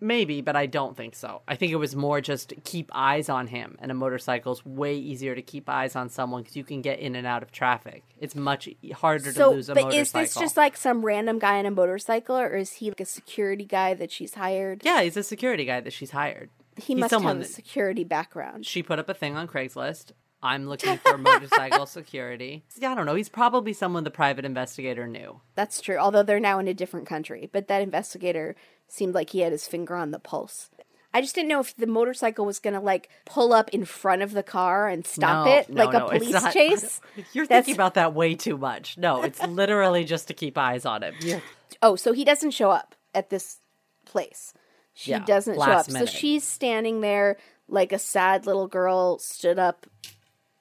Maybe, but I don't think so. I think it was more just keep eyes on him, and a motorcycle's way easier to keep eyes on someone because you can get in and out of traffic. It's much harder to lose a but motorcycle. is this just like some random guy on a motorcycle, or is he like a security guy that she's hired? yeah, he's a security guy that she's hired. he he's must have a security background. She put up a thing on Craigslist. I'm looking for motorcycle security. Yeah, I don't know. He's probably someone the private investigator knew. That's true. Although they're now in a different country, but that investigator seemed like he had his finger on the pulse. I just didn't know if the motorcycle was going to like pull up in front of the car and stop No, it no, like no, a police not- chase. You're That's- thinking about that way too much. No, it's literally just to keep eyes on him. Yeah. Oh, so he doesn't show up at this place. She Yeah, doesn't show up. minute. So she's standing there like a sad little girl stood up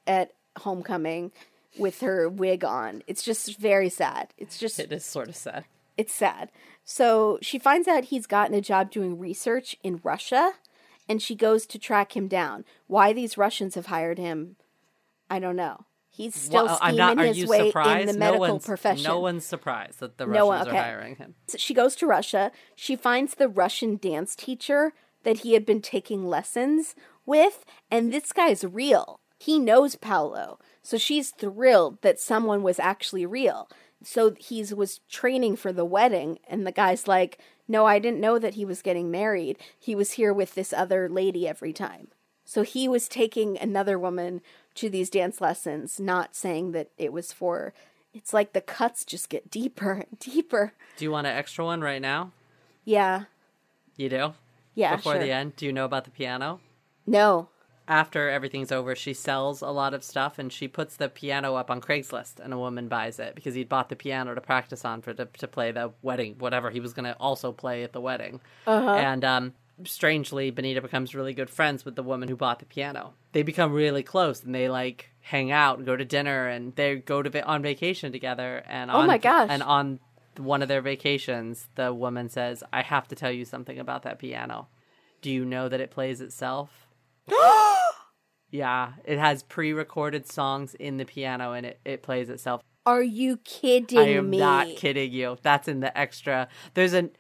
at homecoming with her wig on. It's just very sad. It's just It is sort of sad. it's sad. So she finds out he's gotten a job doing research in Russia and she goes to track him down. Why these Russians have hired him, I don't know. He's still Well, scheming not. His way surprised? in the medical no profession. No one's surprised that the Russians No one- okay. are hiring him. So she goes to Russia. She finds the Russian dance teacher that he had been taking lessons with, and this guy's real. He knows Paolo. So she's thrilled that someone was actually real. So he was training for the wedding, and the guy's like, No, I didn't know that he was getting married. He was here with this other lady every time. So he was taking another woman to these dance lessons, not saying that it was for. It's like the cuts just get deeper and deeper. Do you want an extra one right now? Yeah. You do. Yeah. Before sure. the end, do you know about the piano? No. After everything's over, she sells a lot of stuff and she puts the piano up on Craigslist, and a woman buys it because he'd bought the piano to practice on for to, to play the wedding, whatever he was going to also play at the wedding. Uh-huh. And um, strangely, Benita becomes really good friends with the woman who bought the piano. They become really close, and they like hang out and go to dinner, and they go to va- on vacation together. And Oh my gosh. And on one of their vacations, the woman says, "I have to tell you something about that piano. Do you know that it plays itself?" Yeah, it has pre-recorded songs in the piano and it, it plays itself. Are you kidding me? I am me? not kidding you. That's in the extra. There's an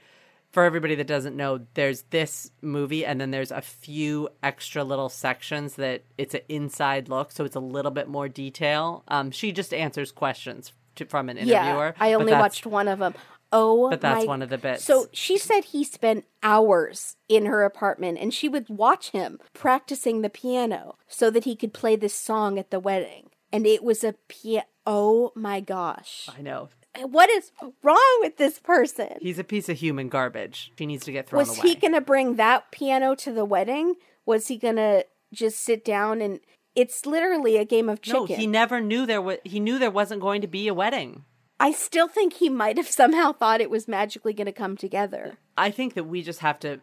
for everybody that doesn't know, there's this movie and then there's a few extra little sections that it's an inside look, so it's a little bit more detail. Um, she just answers questions to, from an interviewer. Yeah, I only watched one of them. Oh, But that's my- one of the bits. So she said he spent hours in her apartment, and she would watch him practicing the piano so that he could play this song at the wedding. And it was a piano. Oh my gosh! I know. What is wrong with this person? He's a piece of human garbage. He needs to get thrown was away. he going to bring that piano to the wedding? Was he going to just sit down and? It's literally a game of chicken. no, he never knew there was. He knew there wasn't going to be a wedding. I still think he might have somehow thought it was magically going to come together. I think that we just have to,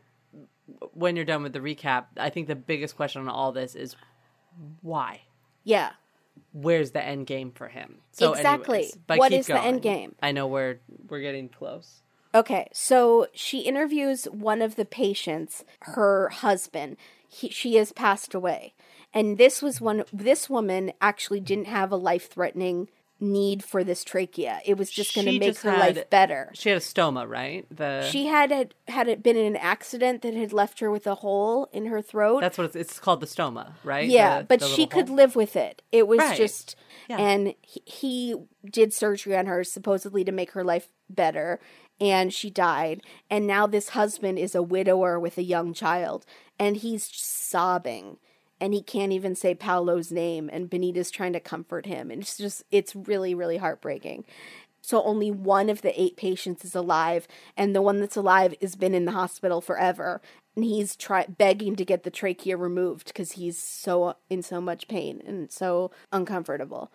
when you're done with the recap, I think the biggest question on all this is why? Yeah. Where's the end game for him? So Exactly. anyways, but What keep the end game? I know we're we're getting close. Okay, so she interviews one of the patients, her husband. He, she has passed away. And this was one this woman actually didn't have a life-threatening need for this trachea. It was just going to make her had- life better. She had a stoma, right? The She had had, had it been in an accident that had left her with a hole in her throat. that's what it's, it's called, the stoma, right? Yeah, The- but the she could hole? live with it. It was Right. just, Yeah. and he, he did surgery on her supposedly to make her life better, and she died. And now this husband is a widower with a young child, and he's sobbing. And he can't even say Paolo's name and Benita's trying to comfort him and it's just it's really really heartbreaking. So only one of the eight patients is alive and the one that's alive has been in the hospital forever and he's try begging to get the trachea removed cuz he's so in so much pain and so uncomfortable.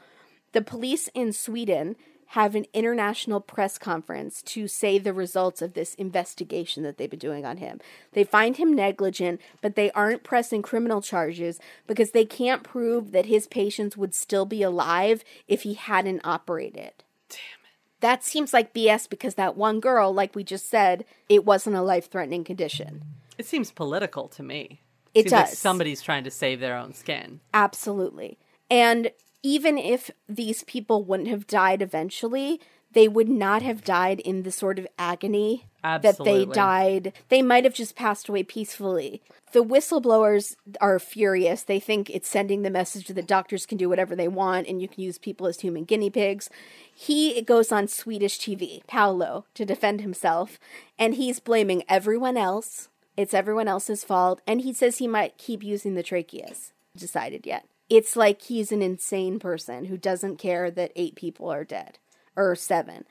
The police in Sweden have an international press conference to say the results of this investigation that they've been doing on him. They find him negligent, but they aren't pressing criminal charges because they can't prove that his patients would still be alive if he hadn't operated. Damn it. That seems like BS because that one girl, like we just said, it wasn't a life threatening condition. It seems political to me. It seems like does. somebody's trying to save their own skin. Absolutely. And even if these people wouldn't have died eventually, they would not have died in the sort of agony that they died. They might have just passed away peacefully. The whistleblowers are furious. They think it's sending the message that doctors can do whatever they want and you can use people as human guinea pigs. He goes on Swedish TV, Paolo, to defend himself, and he's blaming everyone else. It's everyone else's fault, and he says he might keep using the tracheas. Decided yet. It's like he's an insane person who doesn't care that eight people are dead or seven.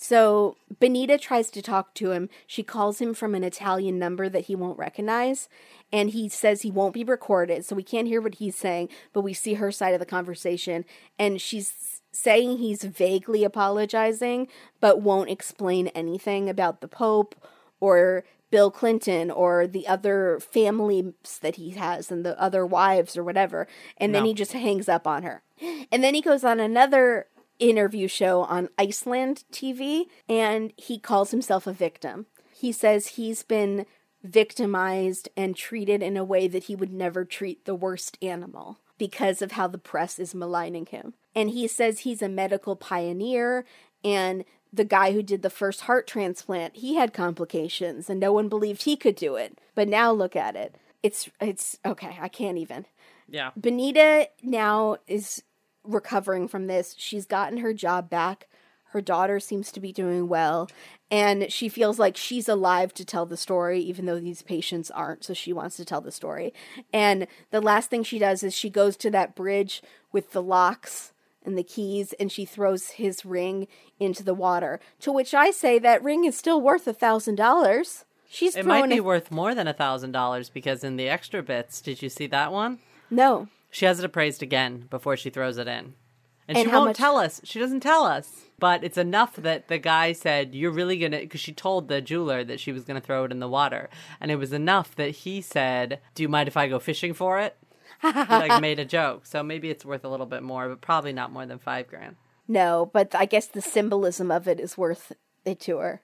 So Benita tries to talk to him. She calls him from an Italian number that he won't recognize, and he says he won't be recorded, so we can't hear what he's saying, but we see her side of the conversation, and she's saying he's vaguely apologizing, but won't explain anything about the Pope or Bill Clinton or the other families that he has and the other wives or whatever. And then he just hangs up on her. And then he goes on another interview show on Iceland TV and he calls himself a victim. He says he's been victimized and treated in a way that he would never treat the worst animal because of how the press is maligning him. And he says he's a medical pioneer and the guy who did the first heart transplant, he had complications and no one believed he could do it. But now look at it. It's it's okay, I can't even. Yeah. Benita now is recovering from this. She's gotten her job back. Her daughter seems to be doing well, and she feels like she's alive to tell the story, even though these patients aren't. So she wants to tell the story. And the last thing she does is she goes to that bridge with the locks and the keys, and she throws his ring into the water. To which I say that ring is still worth a thousand dollars. She's It might be it- worth more than a thousand dollars because in the extra bits, did you see that one? no. She has it appraised again before she throws it in. And, And she won't much- tell us. She doesn't tell us. But it's enough that the guy said, You're really going to, because she told the jeweler that she was going to throw it in the water. And it was enough that he said, Do you mind if I go fishing for it? Like made a joke. So maybe it's worth a little bit more, but probably not more than five grand. No, but I guess the symbolism of it is worth it to her.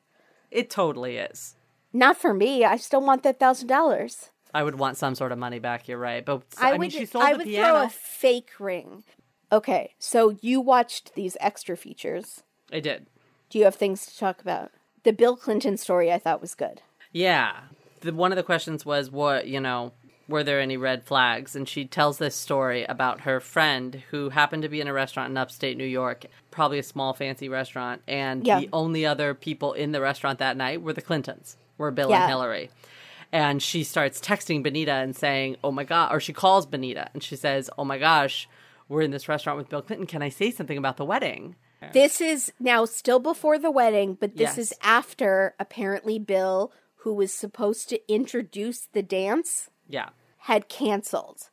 It totally is. Not for me. I still want that thousand dollars. I would want some sort of money back. You're right, but I, I, would. mean, she sold I the would piano. throw a fake ring. Okay, so you watched these extra features. I did. Do you have things to talk about? The Bill Clinton story I thought was good. Yeah. The, one of the questions was, what, you know, were there any red flags? And she tells this story about her friend who happened to be in a restaurant in upstate New York, probably a small, fancy restaurant. And Yeah. the only other people in the restaurant that night were the Clintons, were Bill Yeah. and Hillary. And she starts texting Benita and saying, oh my God, or she calls Benita and she says, oh my gosh, we're in this restaurant with Bill Clinton. Can I say something about the wedding? This is now still before the wedding, but this Yes. is after apparently Bill, who was supposed to introduce the dance, Yeah. had canceled.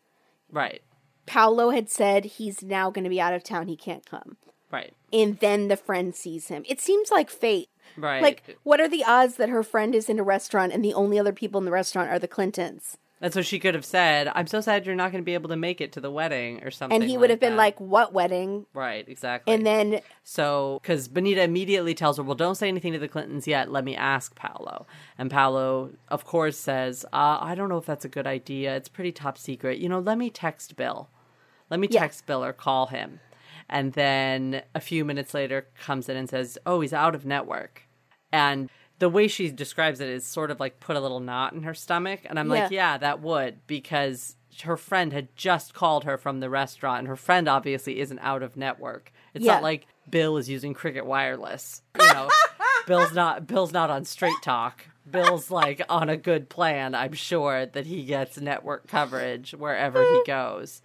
Right. Paolo had said he's now going to be out of town. He can't come. Right. And then the friend sees him. It seems like fate. Right. Like, what are the odds that her friend is in a restaurant and the only other people in the restaurant are the Clintons? That's what she could have said. I'm so sad you're not going to be able to make it to the wedding or something. And he would have been that. like, What wedding? right, exactly. And then, so, because Benita immediately tells her, "Well, don't say anything to the Clintons yet. Let me ask Paolo." And Paolo, of course, says, uh, "I don't know if that's a good idea. It's pretty top secret. You know, let me text Bill. Let me Yeah. text Bill or call him." And then a few minutes later, comes in and says, "Oh, he's out of network." And the way she describes it is sort of like put a little knot in her stomach. And I'm like, Yeah. yeah, that would, because her friend had just called her from the restaurant, and her friend obviously isn't out of network. It's Yeah. not like Bill is using Cricket Wireless. You know, Bill's not Bill's not on Straight Talk Bill's like on a good plan. I'm sure that he gets network coverage wherever he hmm. goes.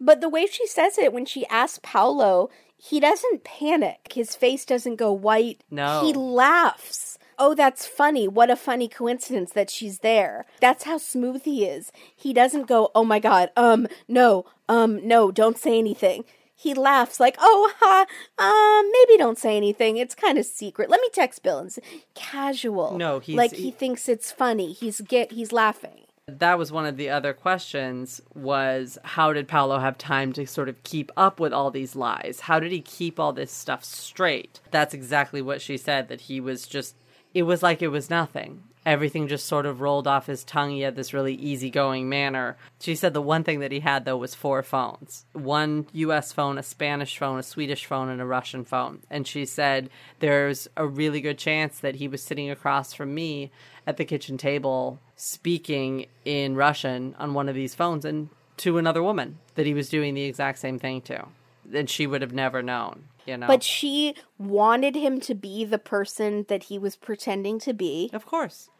But the way she says it when she asks Paolo, he doesn't panic. His face doesn't go white. No. He laughs. Oh, that's funny. What a funny coincidence that she's there. That's how smooth he is. He doesn't go, "Oh my god, um no, um no, don't say anything." He laughs like, "Oh, ha, um maybe don't say anything. It's kind of secret. Let me text Bill and say casual." No, he's- like he- he thinks it's funny. He's get he's laughing. That was one of the other questions was how did Paolo have time to sort of keep up with all these lies? How did he keep all this stuff straight? That's exactly what she said that he was just it was like it was nothing. Everything just sort of rolled off his tongue. He had this really easygoing manner. She said the one thing that he had though was four phones. One US phone, a Spanish phone, a Swedish phone, and a Russian phone. And she said there's a really good chance that he was sitting across from me at the kitchen table speaking in Russian on one of these phones and to another woman that he was doing the exact same thing to. And she would have never known, you know. But she wanted him to be the person that he was pretending to be. of course.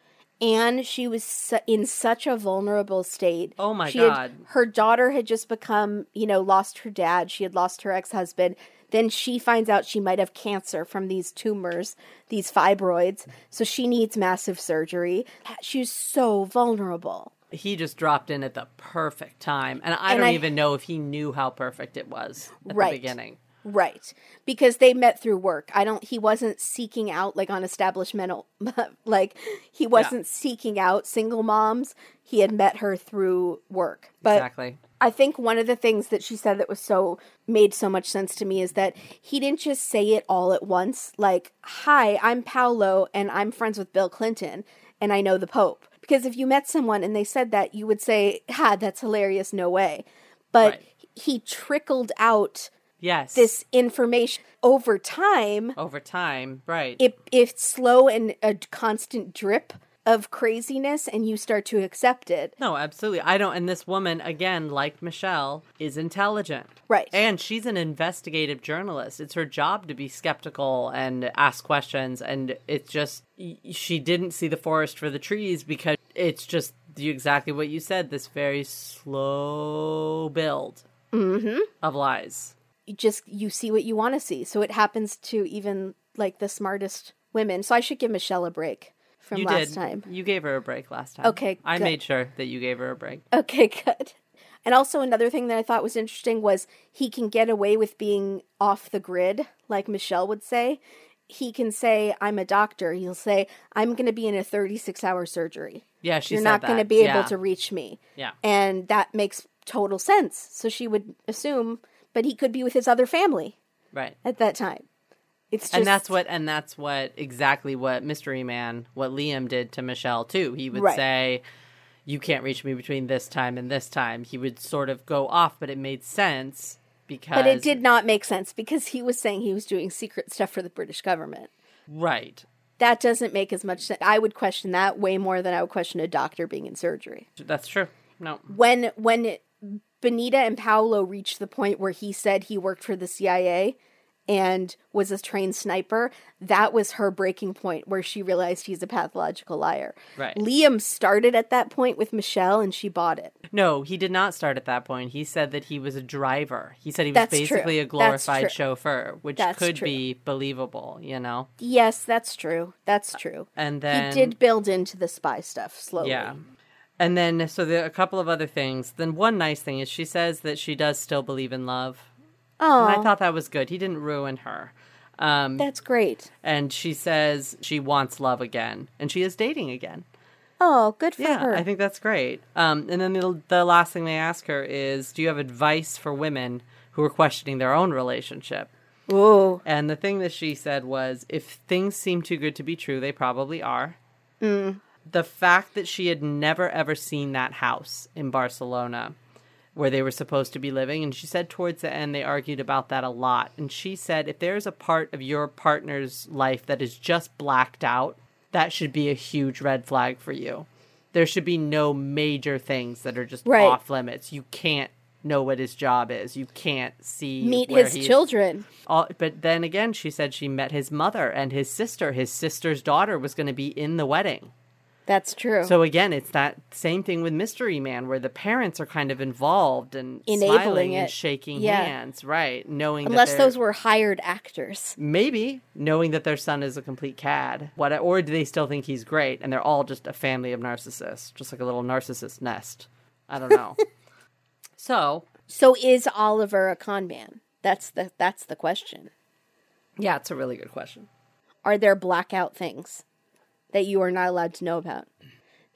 and she was su- in such a vulnerable state. Oh my She had- God. her daughter had just become, you know, lost her dad. She had lost her ex husband. Then she finds out she might have cancer from these tumors, these fibroids. So she needs massive surgery. She's so vulnerable. He just dropped in at the perfect time. And I And don't I- even know if he knew how perfect it was at Right. the beginning. Right. Because they met through work. I don't he wasn't seeking out like on establishmental like he wasn't seeking out single moms. He had met her through work. But exactly. I think one of the things that she said that was so made so much sense to me is that he didn't just say it all at once like, "Hi, I'm Paolo and I'm friends with Bill Clinton and I know the Pope." Because if you met someone and they said that, you would say, "Ha, that's hilarious, no way." But Right. he trickled out Yes. this information over time. over time, right. It it's slow and a constant drip of craziness and you start to accept it. no, absolutely. I don't and this woman again, like Michelle, is intelligent. Right. And she's an investigative journalist. It's her job to be skeptical and ask questions. And it's just, she didn't see the forest for the trees because it's just exactly what you said this very slow build mm-hmm. of lies. you just you see what you want to see. So it happens to even like the smartest women. So I should give Michelle a break from You last did. time. You gave her a break last time. Okay, I good. made sure that you gave her a break. Okay, good. And also another thing that I thought was interesting was he can get away with being off the grid, like Michelle would say. He can say, "I'm a doctor." He'll say, "I'm going to be in a 36 hour surgery." Yeah, she You're not going to be Yeah. able to reach me. Yeah. And that makes total sense. So she would assume, but he could be with his other family Right. at that time. It's just and that's what and that's what exactly what mystery man what liam did to michelle too he would Right. say you can't reach me between this time and this time he would sort of go off but it made sense because But it did not make sense because he was saying he was doing secret stuff for the British government. right That doesn't make as much sense. I would question that way more than I would question a doctor being in surgery. that's true no When when Benita and Paolo reached the point where he said he worked for the CIA and was a trained sniper, that was her breaking point where she realized he's a pathological liar. Right. Liam started at that point with Michelle and she bought it. no he did not start at that point he said that he was a driver he said he was That's true. basically a glorified chauffeur which That's could true. be believable you know Yes, that's true. That's true. and then he did build into the spy stuff slowly. Yeah. And then, so there are a couple of other things. Then, one nice thing is she says that she does still believe in love. Oh, And I thought that was good. He didn't ruin her. Um, that's great. and she says she wants love again, and she is dating again. Oh, good for Yeah, her. I think that's great. Um, and then the, the last thing they ask her is, "Do you have advice for women who are questioning their own relationship?" Ooh. And the thing that she said was, if things seem too good to be true, they probably are. The fact that she had never ever seen that house in Barcelona where they were supposed to be living, and she said towards the end they argued about that a lot. And she said, if there's a part of your partner's life that is just blacked out, that should be a huge red flag for you. There should be no major things that are just Right. off limits. You can't know what his job is. You can't see Meet where his children. all, but then again, she said she met his mother and his sister. His sister's daughter was going to be in the wedding. That's true. So again, it's that same thing with Mystery Man, where the parents are kind of involved and Enabling smiling and it. shaking Yeah. hands, right? Knowing Unless those were hired actors. maybe knowing that their son is a complete cad, what? Or do they still think he's great and they're all just a family of narcissists, just like a little narcissist nest? I don't know. so So is Oliver a con man? That's the that's the question. yeah, it's a really good question. Are there blackout things that you are not allowed to know about?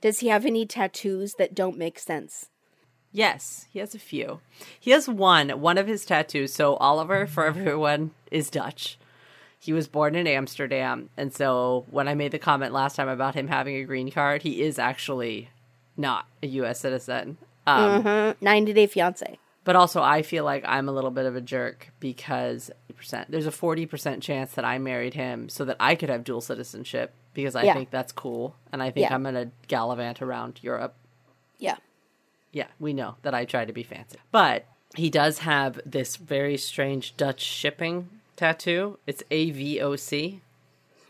Does he have any tattoos that don't make sense? Yes, he has a few. He has one, one of his tattoos. So Oliver, for everyone, is Dutch. He was born in Amsterdam, and so when I made the comment last time about him having a green card, he is actually not a U.S. citizen. Um, Uh, 90 Day Fiance. But also, I feel like I'm a little bit of a jerk because there's a 40% chance that I married him so that I could have dual citizenship because I Yeah. think that's cool. And I think Yeah. I'm going to gallivant around Europe. Yeah. Yeah, we know that I try to be fancy. But he does have this very strange Dutch shipping tattoo. It's AVOC.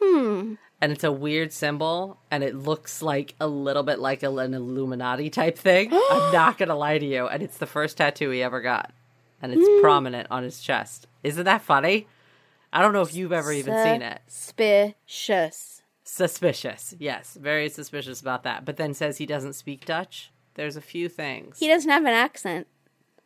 Hmm. And it's a weird symbol, and it looks like a little bit like a, an Illuminati type thing. I'm not going to lie to you. And it's the first tattoo he ever got. And it's prominent on his chest. Isn't that funny? I don't know if you've ever even seen it. Suspicious. Suspicious. Yes, very suspicious about that. But then says he doesn't speak Dutch. There's a few things. He doesn't have an accent.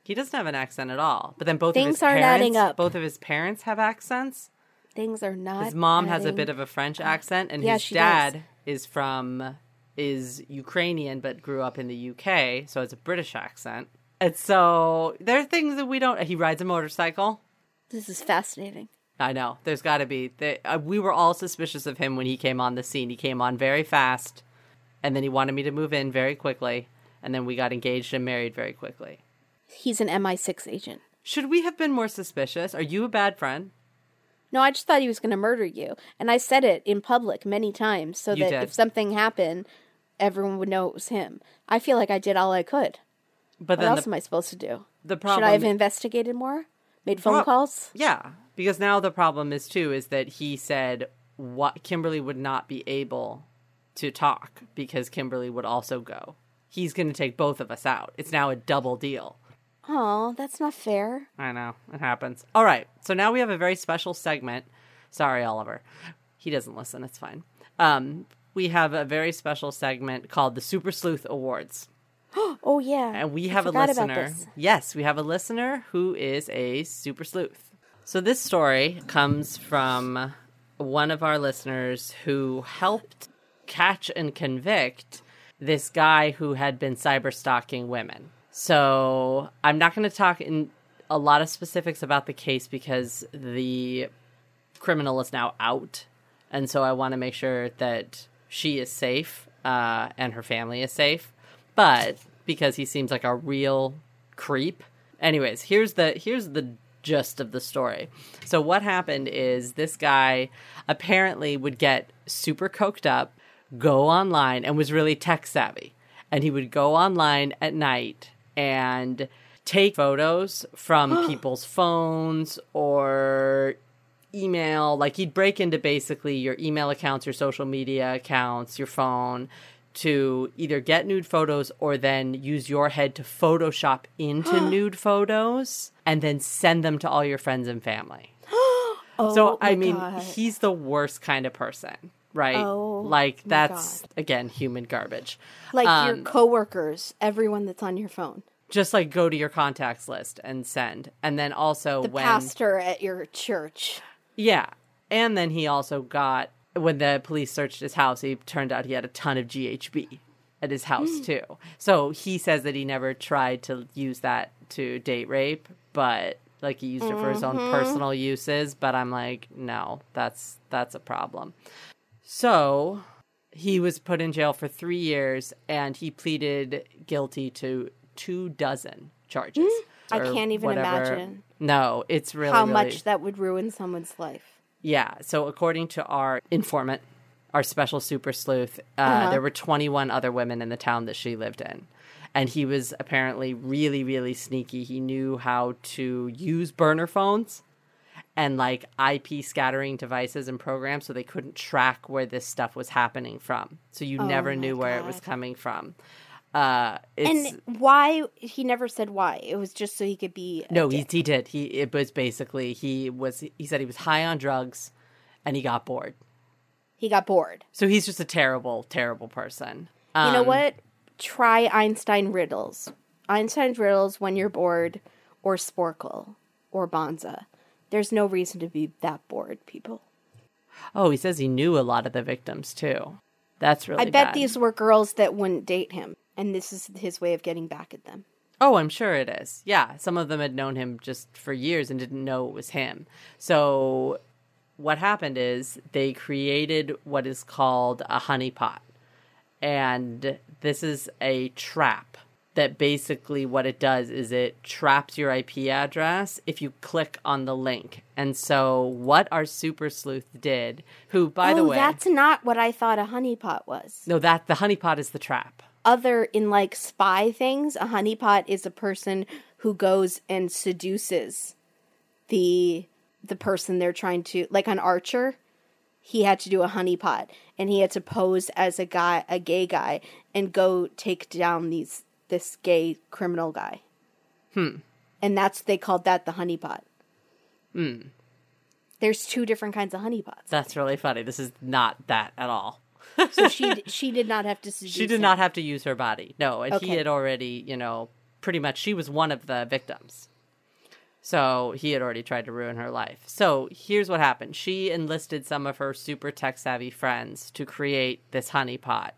He doesn't have an accent at all. But then both of Things his aren't parents, adding up. both of his parents have accents. Things are not. His mom has a bit of a French accent, and Yeah, his dad does. is from is Ukrainian but grew up in the UK, so it's a British accent. And so there are things that we don't. He rides a motorcycle. This is fascinating. I know. There's got to be. They, uh, we were all suspicious of him when he came on the scene. He came on very fast, and then he wanted me to move in very quickly, and then we got engaged and married very quickly. He's an MI6 agent. Should we have been more suspicious? Are you a bad friend? No, I just thought he was going to murder you. And I said it in public many times so You that did. if something happened, everyone would know it was him. I feel like I did all I could. But What then else the, am I supposed to do? the problem. Should I have investigated more? Made phone calls? Yeah, because now the problem is too is that he said what Kimberly would not be able to talk because Kimberly would also go. He's going to take both of us out. It's now a double deal. Oh, that's not fair. I know it happens. All right, so now we have a very special segment. Sorry, Oliver, he doesn't listen. It's fine. Um, we have a very special segment called the Super Sleuth Awards. Oh yeah. And we have a listener. Yes, we have a listener who is a super sleuth. So this story comes from one of our listeners who helped catch and convict this guy who had been cyber stalking women. So I'm not going to talk in a lot of specifics about the case because the criminal is now out. And so I want to make sure that she is safe uh, and her family is safe. But because he seems like a real creep. Anyways, here's the here's the gist of the story. So what happened is this guy apparently would get super coked up, go online and was really tech savvy. And he would go online at night and take photos from people's phones or email like he'd break into basically your email accounts your social media accounts your phone to either get nude photos or then use your head to photoshop into nude photos and then send them to all your friends and family Oh, so i mean God. he's the worst kind of person right Oh, like that's again human garbage like your um, coworkers, everyone that's on your phone, just like go to your contacts list and send and then also the when pastor at your church. Yeah. And then he also got when the police searched his house, he turned out he had a ton of GHB at his house hmm. too. So he says that he never tried to use that to date rape, but like he used it for his own mm-hmm. personal uses, but I'm like, no, that's that's a problem. So he was put in jail for 3 years and he pleaded guilty to two dozen charges. Hmm. I can't even whatever. imagine No, it's really How really- much that would ruin someone's life. Yeah. So according to our informant, our special super sleuth, uh, Uh-huh. there were 21 other women in the town that she lived in. And he was apparently really, really sneaky. He knew how to use burner phones and like IP scattering devices and programs so they couldn't track where this stuff was happening from. So you never Oh my knew where it was coming from. Uh, it's, And why? He never said why. It was just so he could be. no, he, he did. He it was basically he was he said he was high on drugs and he got bored. he got bored. So he's just a terrible, terrible person. You know Um, what? Try Einstein riddles. Einstein's riddles when you're bored, or Sporcle, or Bonza. There's no reason to be that bored, people. Oh, he says he knew a lot of the victims too. That's really I bet bad. these were girls that wouldn't date him, and this is his way of getting back at them. Oh, I'm sure it is. Yeah, some of them had known him just for years and didn't know it was him. So, what happened is they created what is called a honeypot. And this is a trap that basically what it does is it traps your IP address if you click on the link. And so, what our super sleuth did, who, by oh, the way, that's not what I thought a honeypot was. no, that the honeypot is the trap. Other in like spy things, a honeypot is a person who goes and seduces the the person they're trying to like on Archer. He had to do a honeypot, and he had to pose as a guy, a gay guy, and go take down these this gay criminal guy. Hmm. And that's they called that the honeypot. Hmm. There's two different kinds of honeypots. That's really funny. This is not that at all. So she she did not have to. She did him. not have to use her body. No, and he had already, you know, pretty much she was one of the victims. So he had already tried to ruin her life. So here's what happened. She enlisted some of her super tech savvy friends to create this honeypot.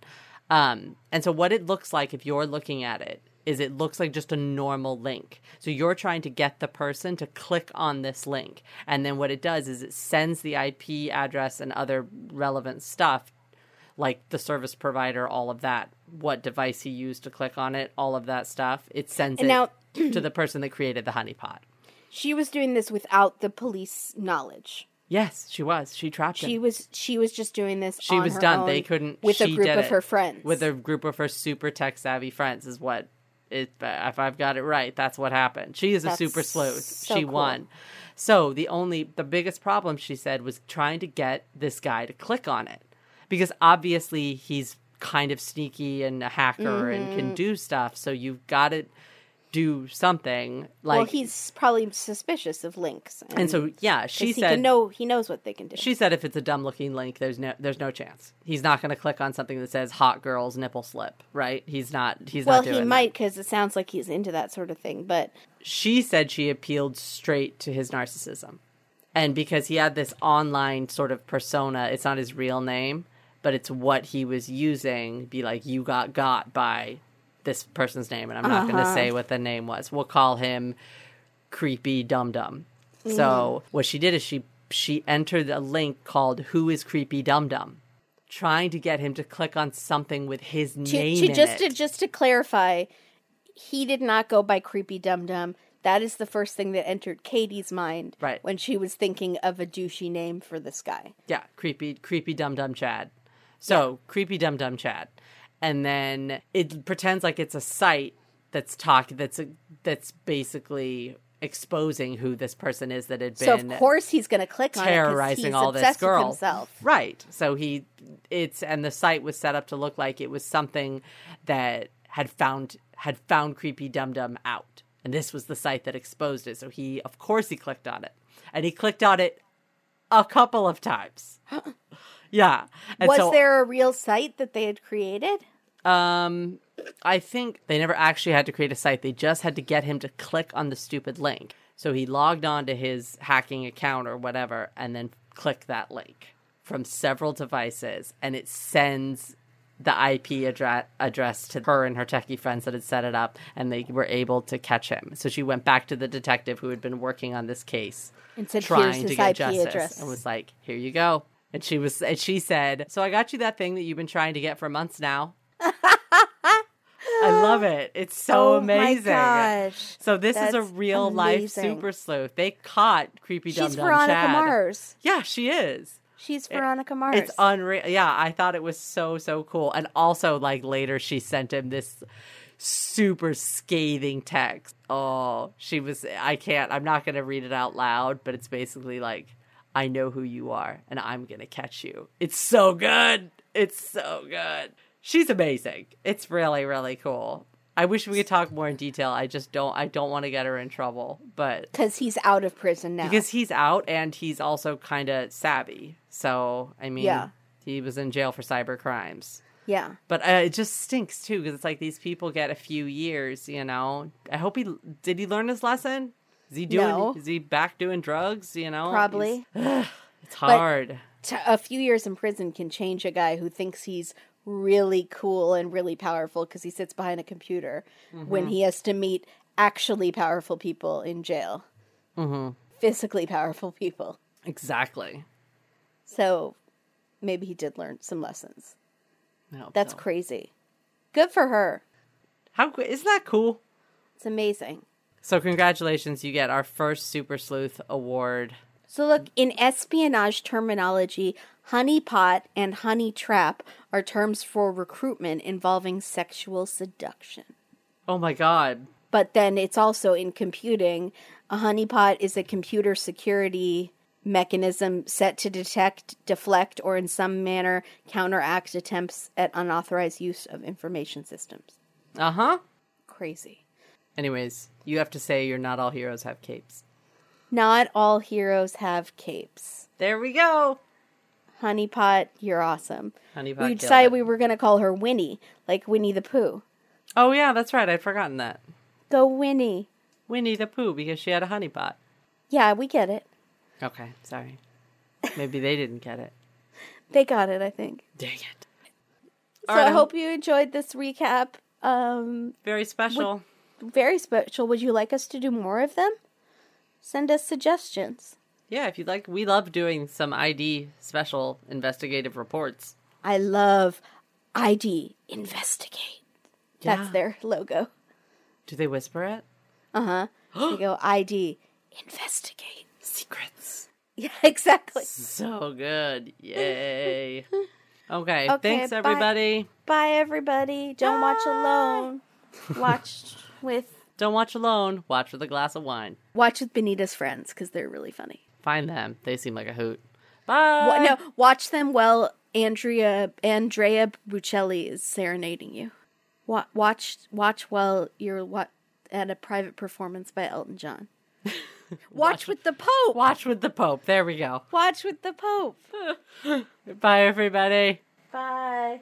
Um, and so what it looks like if you're looking at it is it looks like just a normal link. So you're trying to get the person to click on this link. And then what it does is it sends the IP address and other relevant stuff like the service provider, all of that, what device he used to click on it, all of that stuff. It sends And it now- to the person that created the honeypot. She was doing this without the police knowledge. Yes, she was. She trapped She him. was she was just doing this. She was done. They couldn't. with a group of it her friends. With a group of her super tech savvy friends is what. It, if I've got it right, that's what happened. She is a super sleuth. so she cool. won. So the only the biggest problem she said was trying to get this guy to click on it because obviously he's kind of sneaky and a hacker and Mm-hmm. can do stuff. So you've got to do something like. well, he's probably suspicious of links, and, and so yeah, she he said can know he knows what they can do. she said if it's a dumb looking link, there's no there's no chance. He's not going to click on something that says "hot girls nipple slip," right? He's not. He's well, not he might because it sounds like he's into that sort of thing. But She said she appealed straight to his narcissism, and because he had this online sort of persona, it's not his real name, but it's what he was using. Be like, you got got by this person's name, and I'm not going to Uh-huh. say what the name was. We'll call him creepy dum dum. Mm. So what she did is she she entered a link called "Who is creepy dum dum," trying to get him to click on something with his to, name to in just it. to just to clarify, he did not go by creepy dum dum. That is the first thing that entered Katie's mind Right. when she was thinking of a douchey name for this guy. Yeah, creepy, creepy dum dum Chad. So creepy dum dum Chad, and then it pretends like it's a site that's talk that's a, that's basically exposing who this person is that had been So of course he's going to click on terrorizing he's all this girl. himself. Right. So he it's and the site was set up to look like it was something that had found had found creepy dum dum out. And this was the site that exposed it. So he of course he clicked on it. And he clicked on it a couple of times. yeah. And Was so, there a real site that they had created? um I think they never actually had to create a site. They just had to get him to click on the stupid link. So he logged on to his hacking account or whatever and then click that link from several devices and it sends the IP address address to her and her techie friends that had set it up and they were able to catch him. So she went back to the detective who had been working on this case And said, trying "Here's to get IP justice address." and was like, "Here you go." And she was and she said, "So I got you that thing that you've been trying to get for months now." I love it. It's so oh amazing. my gosh! So this is a That's real life super sleuth. They caught creepy dum She's dum Veronica Chad. Mars. Yeah, she is. She's Veronica Mars. It's unreal. Yeah, I thought it was so so cool. And also, like later, she sent him this super scathing text. Oh, she was. I can't. I'm not gonna read it out loud, but it's basically like, "I know who you are, and I'm gonna catch you." It's so good. It's so good. She's amazing. It's really, really cool. I wish we could talk more in detail. I just don't. I don't want to get her in trouble, but Because he's out of prison now. because he's out and he's also kind of savvy. So I mean, Yeah. he was in jail for cyber crimes. yeah. But uh, it just stinks too because it's like these people get a few years. You know, I hope he did. He learn his lesson. Is he doing? No. Is he back doing drugs? You know, Probably. He's- it's hard. T- a few years in prison can change a guy who thinks he's really cool and really powerful because he sits behind a computer when he has to meet actually powerful people in jail. hmm Physically powerful people. Exactly. So maybe he did learn some lessons. That's so. crazy. Good for her. how isn't that cool? It's amazing. So congratulations, you get our first Super Sleuth award. So, look, in espionage terminology, honeypot and honey trap are terms for recruitment involving sexual seduction. Oh my god. But then it's also in computing, a honeypot is a computer security mechanism set to detect, deflect, or in some manner counteract attempts at unauthorized use of information systems. Uh huh. Crazy. Anyways, you have to say you're not all heroes have capes. Not all heroes have capes. There we go. Honeypot, you're awesome. Honeypot we decided we were going to call her Winnie, like Winnie the Pooh. Oh yeah, that's right. I'd forgotten that. Go Winnie. Winnie the Pooh because she had a honeypot. Yeah, we get it. Okay, sorry. Maybe they didn't get it. They got it, I think. Dang it. So right, I I'm- hope you enjoyed this recap. Um, Very special. Very special. Would you like us to do more of them? Send us suggestions. Yeah, if you'd like, we love doing some ID special investigative reports. I love ID investigate. That's Yeah. their logo. Do they whisper it? Uh huh. they go ID investigate. Secrets. Yeah, exactly. So good. Yay. Okay, Okay, thanks everybody. Bye, everybody. Don't watch alone. Watch with Don't watch alone. Watch with a glass of wine. watch with Benita's friends because they're really funny. Find them. They seem like a hoot. Bye. Wa- no, watch them while Andrea Andrea Bocelli is serenading you. Wa- watch watch while you're wa- at a private performance by Elton John. watch, with the Pope. Watch with the Pope. There we go. Watch with the Pope. Bye, everybody. Bye.